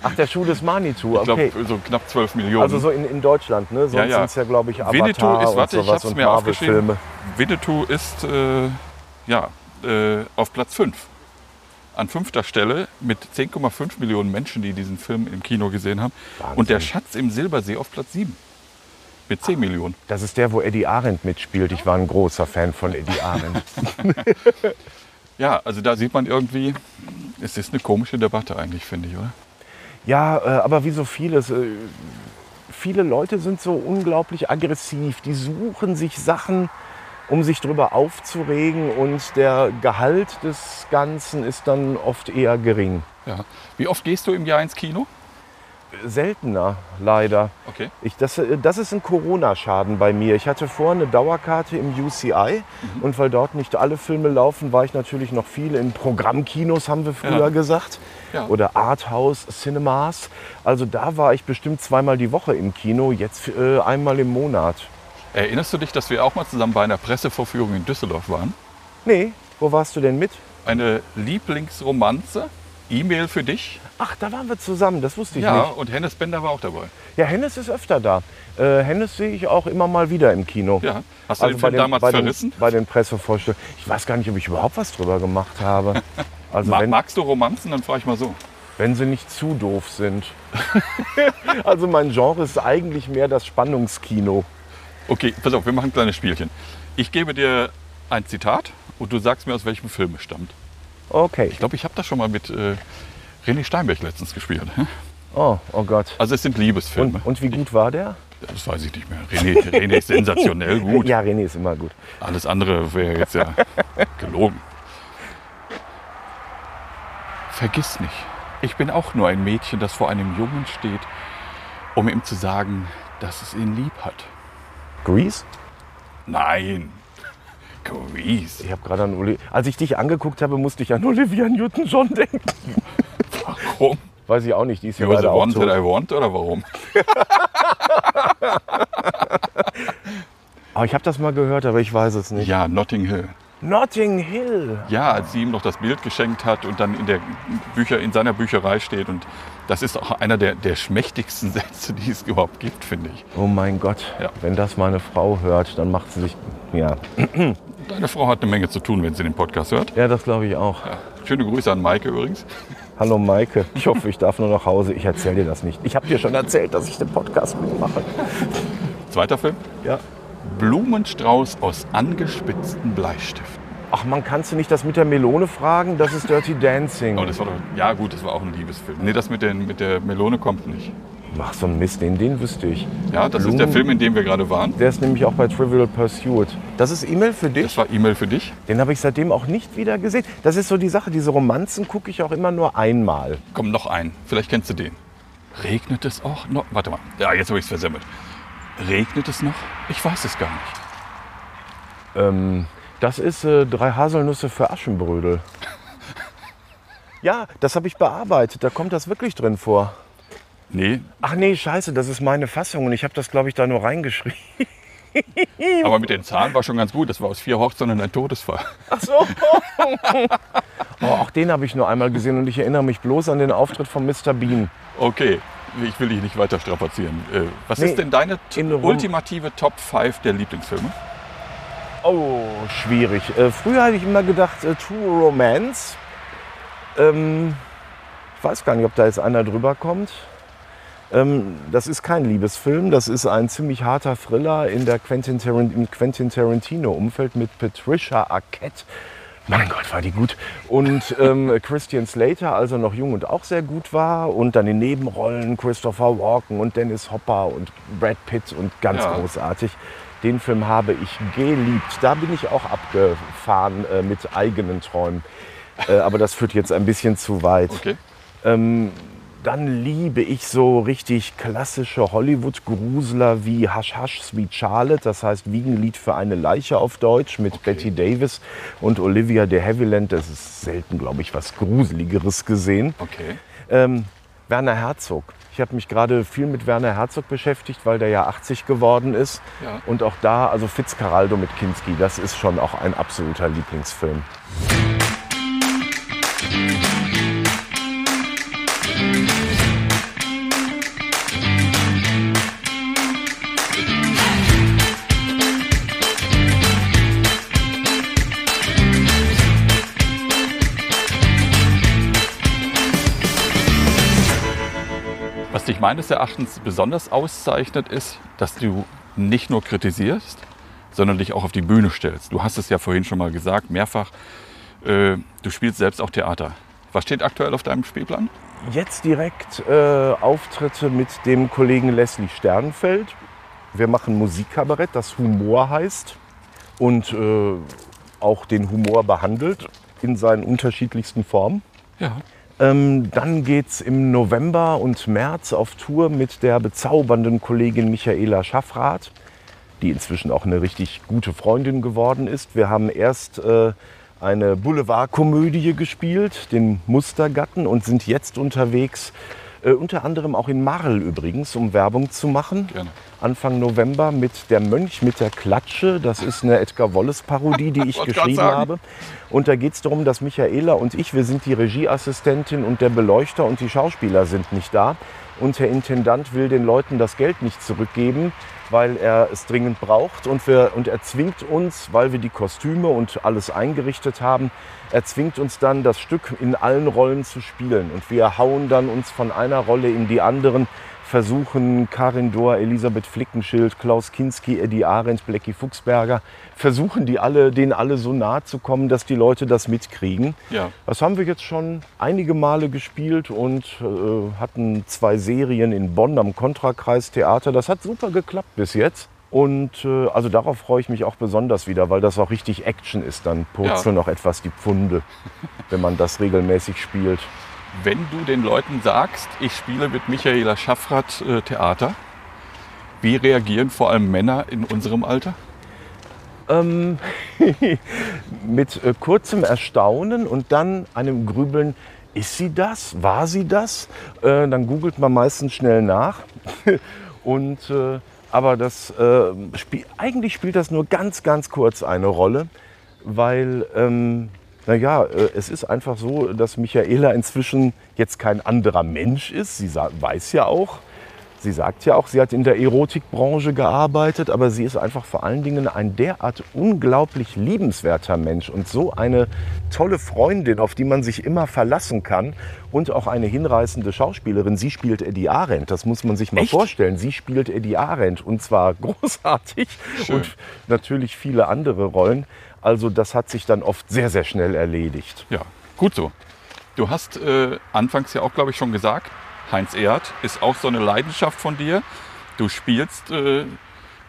Ach, der Schuh des Manitou, Ich okay. glaube, so knapp 12 Millionen. Also so in, in Deutschland, ne? Sonst Ja, ja. sind es ja, glaube ich, Avatar Winnetou ist, und warte, ich sowas hab's und mir aufgeschrieben. Winnetou ist äh, ja, äh, auf Platz 5. An fünfter Stelle mit 10,5 Millionen Menschen, die diesen Film im Kino gesehen haben. Wahnsinn. Und der Schatz im Silbersee auf Platz 7. Mit 10 Millionen. Das ist der, wo Eddie Arendt mitspielt. Ich war ein großer Fan von Eddie Arendt. Ja, also da sieht man irgendwie, es ist eine komische Debatte eigentlich, finde ich, oder? Ja, äh, aber wie so vieles, äh, viele Leute sind so unglaublich aggressiv. Die suchen sich Sachen, um sich drüber aufzuregen und der Gehalt des Ganzen ist dann oft eher gering. Ja. Wie oft gehst du im Jahr ins Kino? Seltener, leider. Okay. Ich, das, äh, das ist ein Corona-Schaden bei mir. Ich hatte vorher eine Dauerkarte im UCI Mhm. und weil dort nicht alle Filme laufen, war ich natürlich noch viel in Programmkinos, haben wir früher Ja. gesagt. Ja. Oder Arthouse Cinemas. Also da war ich bestimmt zweimal die Woche im Kino, jetzt äh, einmal im Monat. Erinnerst du dich, dass wir auch mal zusammen bei einer Pressevorführung in Düsseldorf waren? Nee, wo warst du denn mit? Eine Lieblingsromanze, E-Mail für dich. Ach, da waren wir zusammen, das wusste ich Ja, nicht. und Hennes Bender war auch dabei. Ja, Hennes ist öfter da. Äh, Hennes sehe ich auch immer mal wieder im Kino. Ja. Hast du den Film bei damals bei verrissen? Den, bei den Pressevorstellungen. Ich weiß gar nicht, ob ich überhaupt was drüber gemacht habe. Also Ma wenn, magst du Romanzen? Dann frage ich mal so. wenn sie nicht zu doof sind. also mein Genre ist eigentlich mehr das Spannungskino. Okay, pass auf, wir machen ein kleines Spielchen. Ich gebe dir ein Zitat und du sagst mir, aus welchem Film es stammt. Okay. Ich glaube, ich habe das schon mal mit äh, René Steinberg letztens gespielt. hm? Oh, oh Gott. Also es sind Liebesfilme. Und, und wie gut war der? Das weiß ich nicht mehr. René, René ist sensationell gut. Ja, René ist immer gut. Alles andere wäre jetzt ja gelogen. Vergiss nicht, ich bin auch nur ein Mädchen, das vor einem Jungen steht, um ihm zu sagen, dass es ihn lieb hat. Grease? Nein. Grease. Ich habe gerade an Oli Als ich dich angeguckt habe, musste ich an Olivia Newton-John denken. Warum? Weiß ich auch nicht, die ist ja leider auch that tot. I want oder warum? Aber ich habe das mal gehört, aber ich weiß es nicht. Ja, Notting Hill. Notting Hill. Ja, als sie ihm noch das Bild geschenkt hat und dann in, der Bücher, in seiner Bücherei steht. Und das ist auch einer der, der schmächtigsten Sätze, die es überhaupt gibt, finde ich. Oh mein Gott, Ja. wenn das meine Frau hört, dann macht sie sich. Ja, Deine Frau hat eine Menge zu tun, wenn sie den Podcast hört. ja das glaube ich auch. Ja. Schöne Grüße an Maike übrigens. Hallo Maike, ich hoffe, ich darf nur nach Hause. Ich erzähle dir das nicht. Ich habe dir schon erzählt, dass ich den Podcast mitmache. Zweiter Film. Ja. Blumenstrauß aus angespitzten Bleistiften. Ach man, kannst du nicht das mit der Melone fragen? Das ist Dirty Dancing. Oh, das war doch, ja gut, das war auch ein Liebesfilm. Nee, das mit, den, mit der Melone kommt nicht. Ach so ein Mist, den, den wüsste ich. Ja, das ist der Blumen- Film, in dem wir gerade waren. Der ist nämlich auch bei Trivial Pursuit. Das ist E-Mail für dich? Das war E-Mail für dich. Den habe ich seitdem auch nicht wieder gesehen. Das ist so die Sache, diese Romanzen gucke ich auch immer nur einmal. Komm, noch ein. Vielleicht kennst du den. Regnet es auch noch? Warte mal. Ja, jetzt habe ich es versemmelt. Regnet es noch? Ich weiß es gar nicht. Ähm, das ist äh, drei Haselnüsse für Aschenbrödel. Ja, das habe ich bearbeitet. Da kommt das wirklich drin vor. Nee, Ach nee, scheiße, das ist meine Fassung und ich habe das, glaube ich, da nur reingeschrieben. aber mit den Zahlen war schon ganz gut. Das war aus vier Hochzeiten ein Todesfall. Ach so. oh, auch den habe ich nur einmal gesehen und ich erinnere mich bloß an den Auftritt von Mr. Bean. Okay, ich will dich nicht weiter strapazieren. Äh, was Nee, ist denn deine ultimative Top 5 der Lieblingsfilme? Oh, schwierig. Äh, früher hatte ich immer gedacht, äh, True Romance. Ähm, ich weiß gar nicht, ob da jetzt einer drüber kommt. Ähm, das ist kein Liebesfilm, das ist ein ziemlich harter Thriller in der Quentin, Tarant im Quentin Tarantino-Umfeld mit Patricia Arquette. Mein Gott, war die gut. Und ähm, Christian Slater, als er noch jung und auch sehr gut war. Und dann in Nebenrollen Christopher Walken und Dennis Hopper und Brad Pitt und ganz Ja. großartig. Den Film habe ich geliebt. Da bin ich auch abgefahren äh, mit eigenen Träumen. Äh, aber das führt jetzt ein bisschen zu weit. Okay. Dann liebe ich so richtig klassische Hollywood-Grusler wie Hush Hush Sweet Charlotte, das heißt Wiegenlied für eine Leiche auf Deutsch mit Betty Davis und Olivia de Havilland. Das ist selten, glaube ich, was Gruseligeres gesehen. Okay. Ähm, Werner Herzog. Ich habe mich gerade viel mit Werner Herzog beschäftigt, weil der ja 80 geworden ist. Ja. Und auch da, also Fitzcarraldo mit Kinski, das ist schon auch ein absoluter Lieblingsfilm. Dich meines Erachtens besonders auszeichnet, ist, dass du nicht nur kritisierst, sondern dich auch auf die Bühne stellst. Du hast es ja vorhin schon mal gesagt, mehrfach. Äh, du spielst selbst auch Theater. Was steht aktuell auf deinem Spielplan? Jetzt direkt äh, Auftritte mit dem Kollegen Leslie Sternfeld. Wir machen Musikkabarett, das Humor heißt und äh, auch den Humor behandelt in seinen unterschiedlichsten Formen. Ja. Ähm, dann geht's im November und März auf Tour mit der bezaubernden Kollegin Michaela Schaffrath, die inzwischen auch eine richtig gute Freundin geworden ist. Wir haben erst äh, eine Boulevardkomödie gespielt, den Mustergatten, und sind jetzt unterwegs, äh, unter anderem auch in Marl übrigens, um Werbung zu machen. Gerne. Anfang November mit Der Mönch mit der Klatsche. Das ist eine Edgar Wallace-Parodie, die ich geschrieben habe. Und da geht es darum, dass Michaela und ich, wir sind die Regieassistentin und der Beleuchter und die Schauspieler sind nicht da. Und der Intendant will den Leuten das Geld nicht zurückgeben, weil er es dringend braucht. Und, wir, und er zwingt uns, weil wir die Kostüme und alles eingerichtet haben, er zwingt uns dann, das Stück in allen Rollen zu spielen. Und wir hauen dann uns von einer Rolle in die anderen, versuchen Karin Dohr, Elisabeth Flickenschild, Klaus Kinski, Eddie Arendt, Blackie Fuchsberger, versuchen die alle, denen alle so nahe zu kommen, dass die Leute das mitkriegen. Ja. Das haben wir jetzt schon einige Male gespielt und äh, hatten zwei Serien in Bonn am Kontrakreis Theater. Das hat super geklappt bis jetzt. Und äh, also darauf freue ich mich auch besonders wieder, weil das auch richtig Action ist. Dann purzeln noch etwas die Pfunde, wenn man das regelmäßig spielt. Wenn du den Leuten sagst, ich spiele mit Michaela Schaffrath äh, Theater, wie reagieren vor allem Männer in unserem Alter? Ähm, mit äh, kurzem Erstaunen und dann einem Grübeln, ist sie das? War sie das? Äh, dann googelt man meistens schnell nach. und, äh, aber das, äh, spiel, eigentlich spielt das nur ganz, ganz kurz eine Rolle, weil, ähm, naja, äh, es ist einfach so, dass Michaela inzwischen jetzt kein anderer Mensch ist. Sie weiß ja auch, Sie sagt ja auch, sie hat in der Erotikbranche gearbeitet, aber sie ist einfach vor allen Dingen ein derart unglaublich liebenswerter Mensch und so eine tolle Freundin, auf die man sich immer verlassen kann und auch eine hinreißende Schauspielerin. Sie spielt Eddie Arendt, das muss man sich mal Echt? vorstellen. Sie spielt Eddie Arendt und zwar großartig Schön. und natürlich viele andere Rollen. Also das hat sich dann oft sehr, sehr schnell erledigt. Ja, gut so. Du hast äh, anfangs ja auch, glaube ich, schon gesagt, Heinz Erhardt ist auch so eine Leidenschaft von dir. Du spielst äh,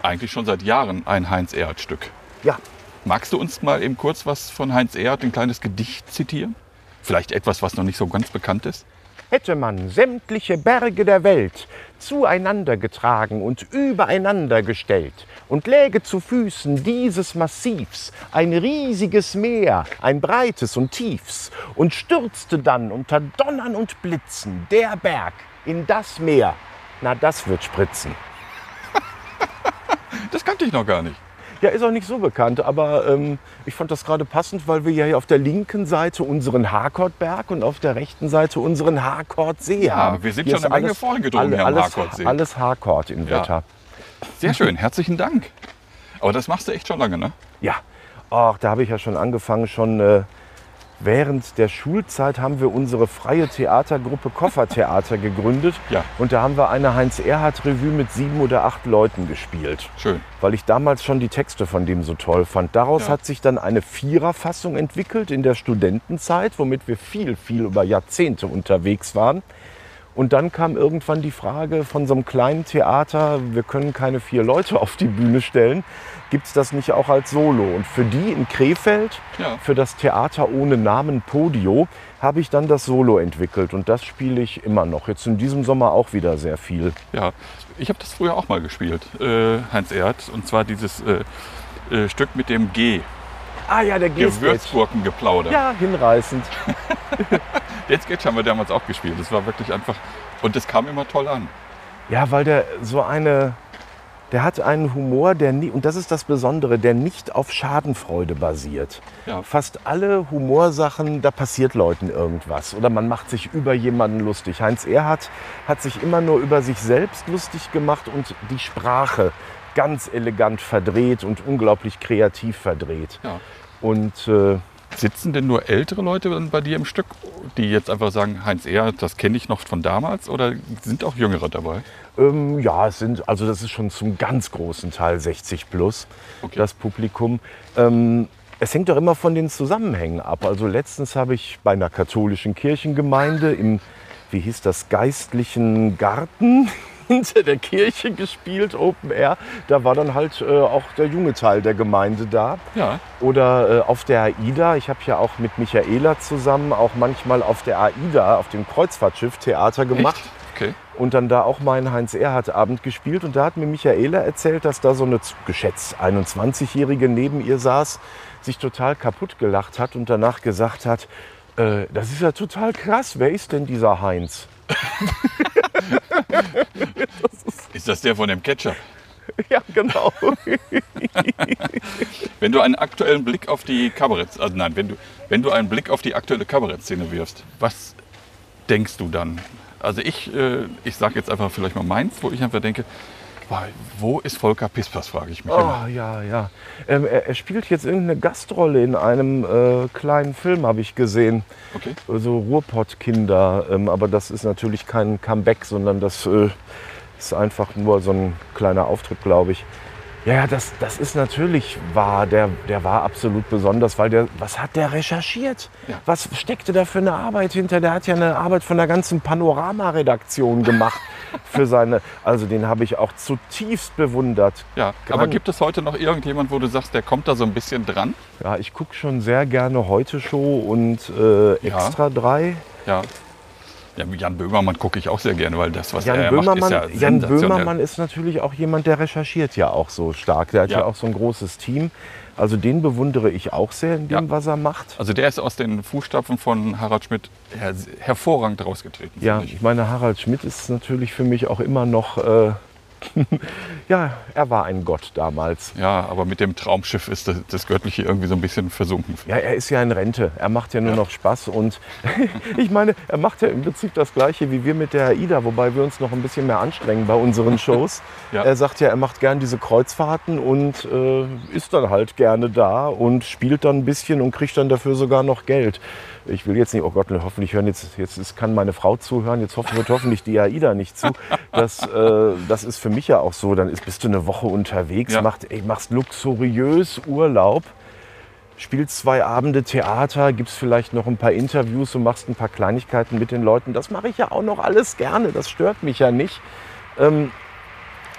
eigentlich schon seit Jahren ein Heinz Erhardt-Stück. Ja, Magst du uns mal eben kurz was von Heinz Erhardt, ein kleines Gedicht zitieren? Vielleicht etwas, was noch nicht so ganz bekannt ist? Hätte man sämtliche Berge der Welt zueinander getragen und übereinander gestellt und läge zu Füßen dieses Massivs ein riesiges Meer, ein breites und tiefs, und stürzte dann unter Donnern und Blitzen der Berg in das Meer, na das wird spritzen. Das kannte ich noch gar nicht. Ja, ist auch nicht so bekannt, aber ähm, ich fand das gerade passend, weil wir ja hier auf der linken Seite unseren Harkortberg und auf der rechten Seite unseren Harkortsee haben. wir sind Hier schon eine Menge vorgedrungen am alles, Harkortsee. Alles Harkort in Ja. Wetter. Sehr schön, herzlichen Dank. Aber das machst du echt schon lange, ne? Ja, Ach, da habe ich ja schon angefangen, schon äh, während der Schulzeit haben wir unsere freie Theatergruppe Koffertheater gegründet. Ja. Und da haben wir eine Heinz-Erhardt-Revue mit sieben oder acht Leuten gespielt. Schön. Weil ich damals schon die Texte von dem so toll fand. Daraus Ja. hat sich dann eine Viererfassung entwickelt in der Studentenzeit, womit wir viel, viel über Jahrzehnte unterwegs waren. Und dann kam irgendwann die Frage von so einem kleinen Theater, wir können keine vier Leute auf die Bühne stellen, gibt es das nicht auch als Solo? Und für die in Krefeld, Ja. für das Theater ohne Namen Podio, habe ich dann das Solo entwickelt. Und das spiele ich immer noch. Jetzt in diesem Sommer auch wieder sehr viel. Ja, ich habe das früher auch mal gespielt, äh, Heinz Erhardt. Und zwar dieses äh, äh, Stück mit dem G. Ah ja, der G-Sketch. Gewürzgurkengeplauder. Ja, hinreißend. Den Sketch haben wir damals auch gespielt. Das war wirklich einfach. Und das kam immer toll an. Ja, weil der so eine, der hat einen Humor, der nie, und das ist das Besondere, der nicht auf Schadenfreude basiert. Ja. Fast alle Humorsachen, da passiert Leuten irgendwas oder man macht sich über jemanden lustig. Heinz Erhardt hat sich immer nur über sich selbst lustig gemacht und die Sprache ganz elegant verdreht und unglaublich kreativ verdreht. Ja. Und äh, Sitzen denn nur ältere Leute dann bei dir im Stück, die jetzt einfach sagen, Heinz Erhardt, das kenne ich noch von damals? Oder sind auch Jüngere dabei? Ähm, ja, es sind, also das ist schon zum ganz großen Teil 60 plus, Okay. das Publikum. Ähm, es hängt doch immer von den Zusammenhängen ab. Also letztens habe ich bei einer katholischen Kirchengemeinde im, wie hieß das, geistlichen Garten hinter der Kirche gespielt, Open Air. Da war dann halt äh, auch der junge Teil der Gemeinde da. Ja. Oder äh, auf der AIDA. Ich habe ja auch mit Michaela zusammen auch manchmal auf der AIDA, auf dem Kreuzfahrtschiff, Theater gemacht Echt? Okay. und dann da auch meinen Heinz-Erhardt-Abend gespielt. Und da hat mir Michaela erzählt, dass da so eine geschätzt 21-Jährige neben ihr saß, sich total kaputt gelacht hat und danach gesagt hat, äh, das ist ja total krass, wer ist denn dieser Heinz? Ist das der von dem Catcher? ja, genau. Wenn du einen aktuellen Blick auf die Kabarett, also nein, wenn du, wenn du einen Blick auf die aktuelle Kabarettszene wirfst, was denkst du dann? Also ich, äh, ich sage jetzt einfach vielleicht mal meins, wo ich einfach denke, boah, wo ist Volker Pispers, frage ich mich immer. Ah, ja, ja. Ähm, er, er spielt jetzt irgendeine Gastrolle in einem äh, kleinen Film, habe ich gesehen. Okay. so Ruhrpott-Kinder. Ähm, aber das ist natürlich kein Comeback, sondern das äh, ist einfach nur so ein kleiner Auftritt, glaube ich. Ja, das, das ist natürlich wahr. Der, der war absolut besonders, weil der, was hat der recherchiert? Ja. Was steckte da für eine Arbeit hinter? Der hat ja eine Arbeit von der ganzen Panorama-Redaktion gemacht für seine. Also den habe ich auch zutiefst bewundert. Ja, Kann- aber gibt es heute noch irgendjemand, wo du sagst, der kommt da so ein bisschen dran? Ja, ich gucke schon sehr gerne Heute Show und äh. Extra 3. Ja. Ja Jan Böhmermann gucke ich auch sehr gerne, weil das, was Jan er Böhmermann, macht, ist ja Jan. Böhmermann ist natürlich auch jemand, der recherchiert ja auch so stark. Der hat ja, Ja. auch so ein großes Team. Also den bewundere ich auch sehr in dem, Ja. was er macht. Also der ist aus den Fußstapfen von Harald Schmidt her hervorragend rausgetreten. Ja, ich. ich meine, Harald Schmidt ist natürlich für mich auch immer noch, äh, ja, er war ein Gott damals. ja, aber mit dem Traumschiff ist das, das Göttliche irgendwie so ein bisschen versunken. Ja, er ist ja in Rente. Er macht ja nur Ja. noch Spaß. Und ich meine, er macht ja im Prinzip das Gleiche wie wir mit der AIDA, wobei wir uns noch ein bisschen mehr anstrengen bei unseren Shows. Ja. Er sagt ja, er macht gern diese Kreuzfahrten und äh, ist dann halt gerne da und spielt dann ein bisschen und kriegt dann dafür sogar noch Geld. Ich will jetzt nicht, oh Gott, hoffentlich hören jetzt, jetzt kann meine Frau zuhören, jetzt hoffen, hört hoffentlich die AIDA nicht zu. Das, äh, das ist für mich ja auch so. Dann ist, bist du eine Woche unterwegs, Ja. macht, ey, machst luxuriös Urlaub spielst zwei Abende Theater, gibst vielleicht noch ein paar Interviews und machst ein paar Kleinigkeiten mit den Leuten. Das mache ich ja auch noch alles gerne. Das stört mich ja nicht. Ähm,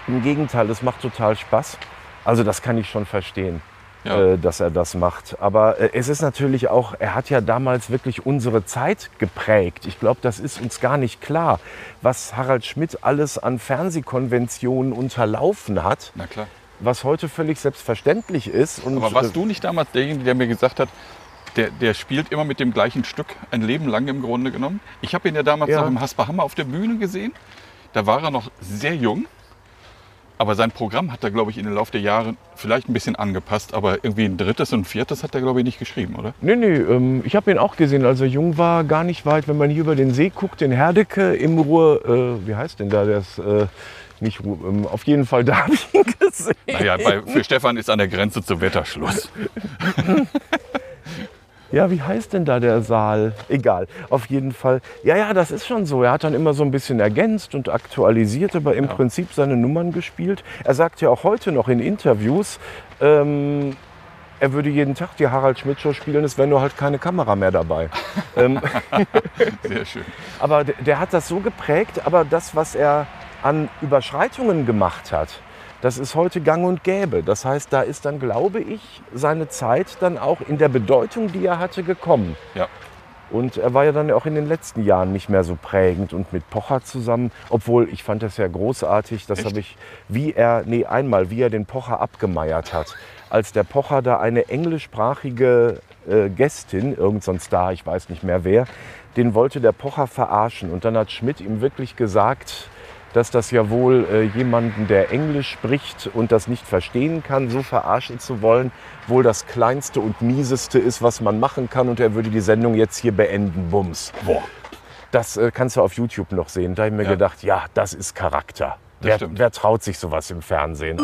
Im Gegenteil, es macht total Spaß. Also das kann ich schon verstehen, Ja. äh, dass er das macht. Aber äh, es ist natürlich auch, er hat ja damals wirklich unsere Zeit geprägt. Ich glaube, das ist uns gar nicht klar, was Harald Schmidt alles an Fernsehkonventionen unterlaufen hat, Na klar. was heute völlig selbstverständlich ist. Und, Aber warst du nicht damals derjenige, der mir gesagt hat, der, der spielt immer mit dem gleichen Stück ein Leben lang im Grunde genommen? Ich habe ihn ja damals Ja. noch im Hasperhammer auf der Bühne gesehen. Da war er noch sehr jung. Aber sein Programm hat er, glaube ich, in den Laufe der Jahre vielleicht ein bisschen angepasst. Aber irgendwie ein drittes und ein viertes hat er, glaube ich, nicht geschrieben, oder? Nee, nee, ähm, ich habe ihn auch gesehen, als er jung war, gar nicht weit, wenn man hier über den See guckt, in Herdecke im Ruhr, äh, wie heißt denn da das, äh, nicht ähm, auf jeden Fall, da habe ich ihn gesehen. Naja, bei, für Stefan ist an der Grenze zu Wetterschluss. Ja, wie heißt denn da der Saal? Egal, auf jeden Fall. Ja, ja, das ist schon so. Er hat dann immer so ein bisschen ergänzt und aktualisiert, aber im Ja. Prinzip seine Nummern gespielt. Er sagt ja auch heute noch in Interviews, ähm, er würde jeden Tag die Harald Schmidt Show spielen, es wäre nur halt keine Kamera mehr dabei. ähm, Sehr schön. aber der, der hat das so geprägt, aber das, was er an Überschreitungen gemacht hat, das ist heute gang und gäbe. Das heißt, da ist dann, glaube ich, seine Zeit dann auch in der Bedeutung, die er hatte, gekommen. Ja. Und er war ja dann auch in den letzten Jahren nicht mehr so prägend und mit Pocher zusammen, obwohl ich fand das ja großartig, das habe ich, wie er, nee, einmal, wie er den Pocher abgemeiert hat. Als der Pocher da eine englischsprachige äh, Gästin, irgend so ein Star, ich weiß nicht mehr wer, den wollte der Pocher verarschen. Und dann hat Schmidt ihm wirklich gesagt, dass das ja wohl äh, jemanden, der Englisch spricht und das nicht verstehen kann, so verarschen zu wollen, wohl das Kleinste und Mieseste ist, was man machen kann. Und er würde die Sendung jetzt hier beenden. Bums. Boah. Das äh, kannst du auf YouTube noch sehen. Da habe ich mir Ja. gedacht, ja, das ist Charakter. Das Wer, wer traut sich sowas im Fernsehen?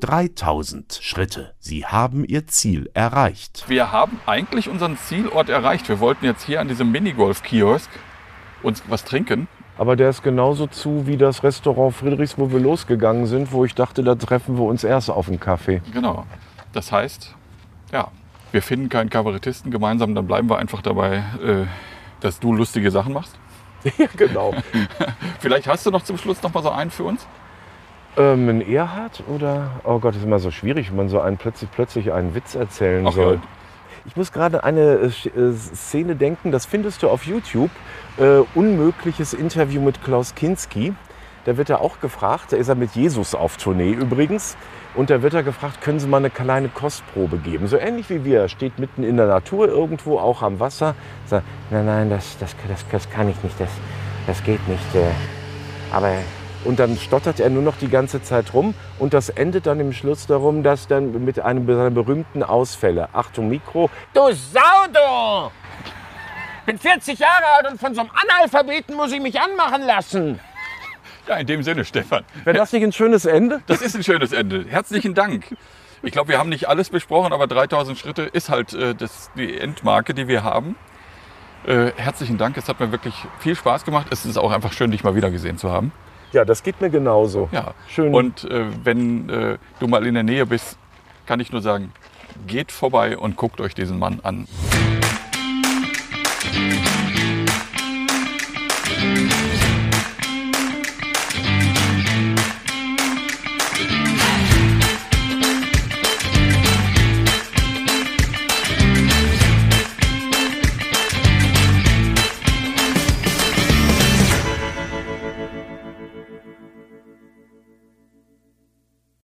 3000 Schritte. Sie haben Ihr Ziel erreicht. Wir haben eigentlich unseren Zielort erreicht. Wir wollten jetzt hier an diesem Minigolf-Kiosk uns was trinken. Aber der ist genauso zu wie das Restaurant Friedrichs, wo wir losgegangen sind, wo ich dachte, da treffen wir uns erst auf einen Kaffee. Genau. Das heißt, ja, wir finden keinen Kabarettisten gemeinsam, dann bleiben wir einfach dabei, äh, dass du lustige Sachen machst. ja, genau. Vielleicht hast du noch zum Schluss noch mal so einen für uns? ähm, ein Erhard oder? Oh Gott, das ist immer so schwierig, wenn man so einen plötzlich, plötzlich einen Witz erzählen Ach soll. ja. Ich muss gerade eine äh, äh, Szene denken, das findest du auf YouTube. Äh, unmögliches Interview mit Klaus Kinski. Da wird er auch gefragt, da ist er mit Jesus auf Tournee übrigens. Und da wird er gefragt, können Sie mal eine kleine Kostprobe geben? So ähnlich wie wir. Steht mitten in der Natur irgendwo, auch am Wasser. Sagt, nein, nein, das, das, das, das kann ich nicht, das, das geht nicht. Äh, aber und dann stottert er nur noch die ganze Zeit rum und das endet dann im Schluss darum, dass dann mit einem seiner berühmten Ausfälle, Achtung Mikro, Du Sau, du! Bin 40 Jahre alt und von so einem Analphabeten muss ich mich anmachen lassen. Ja, in dem Sinne, Stefan. wäre das nicht ein schönes Ende? Das ist ein schönes Ende. Herzlichen Dank. Ich glaube, wir haben nicht alles besprochen, aber 3000 Schritte ist halt äh, das, die Endmarke, die wir haben. Äh, herzlichen Dank. Es hat mir wirklich viel Spaß gemacht. Es ist auch einfach schön, dich mal wieder gesehen zu haben. Ja, das geht mir genauso. Ja. Schön. Und äh, wenn äh, du mal in der Nähe bist, kann ich nur sagen, geht vorbei und guckt euch diesen Mann an.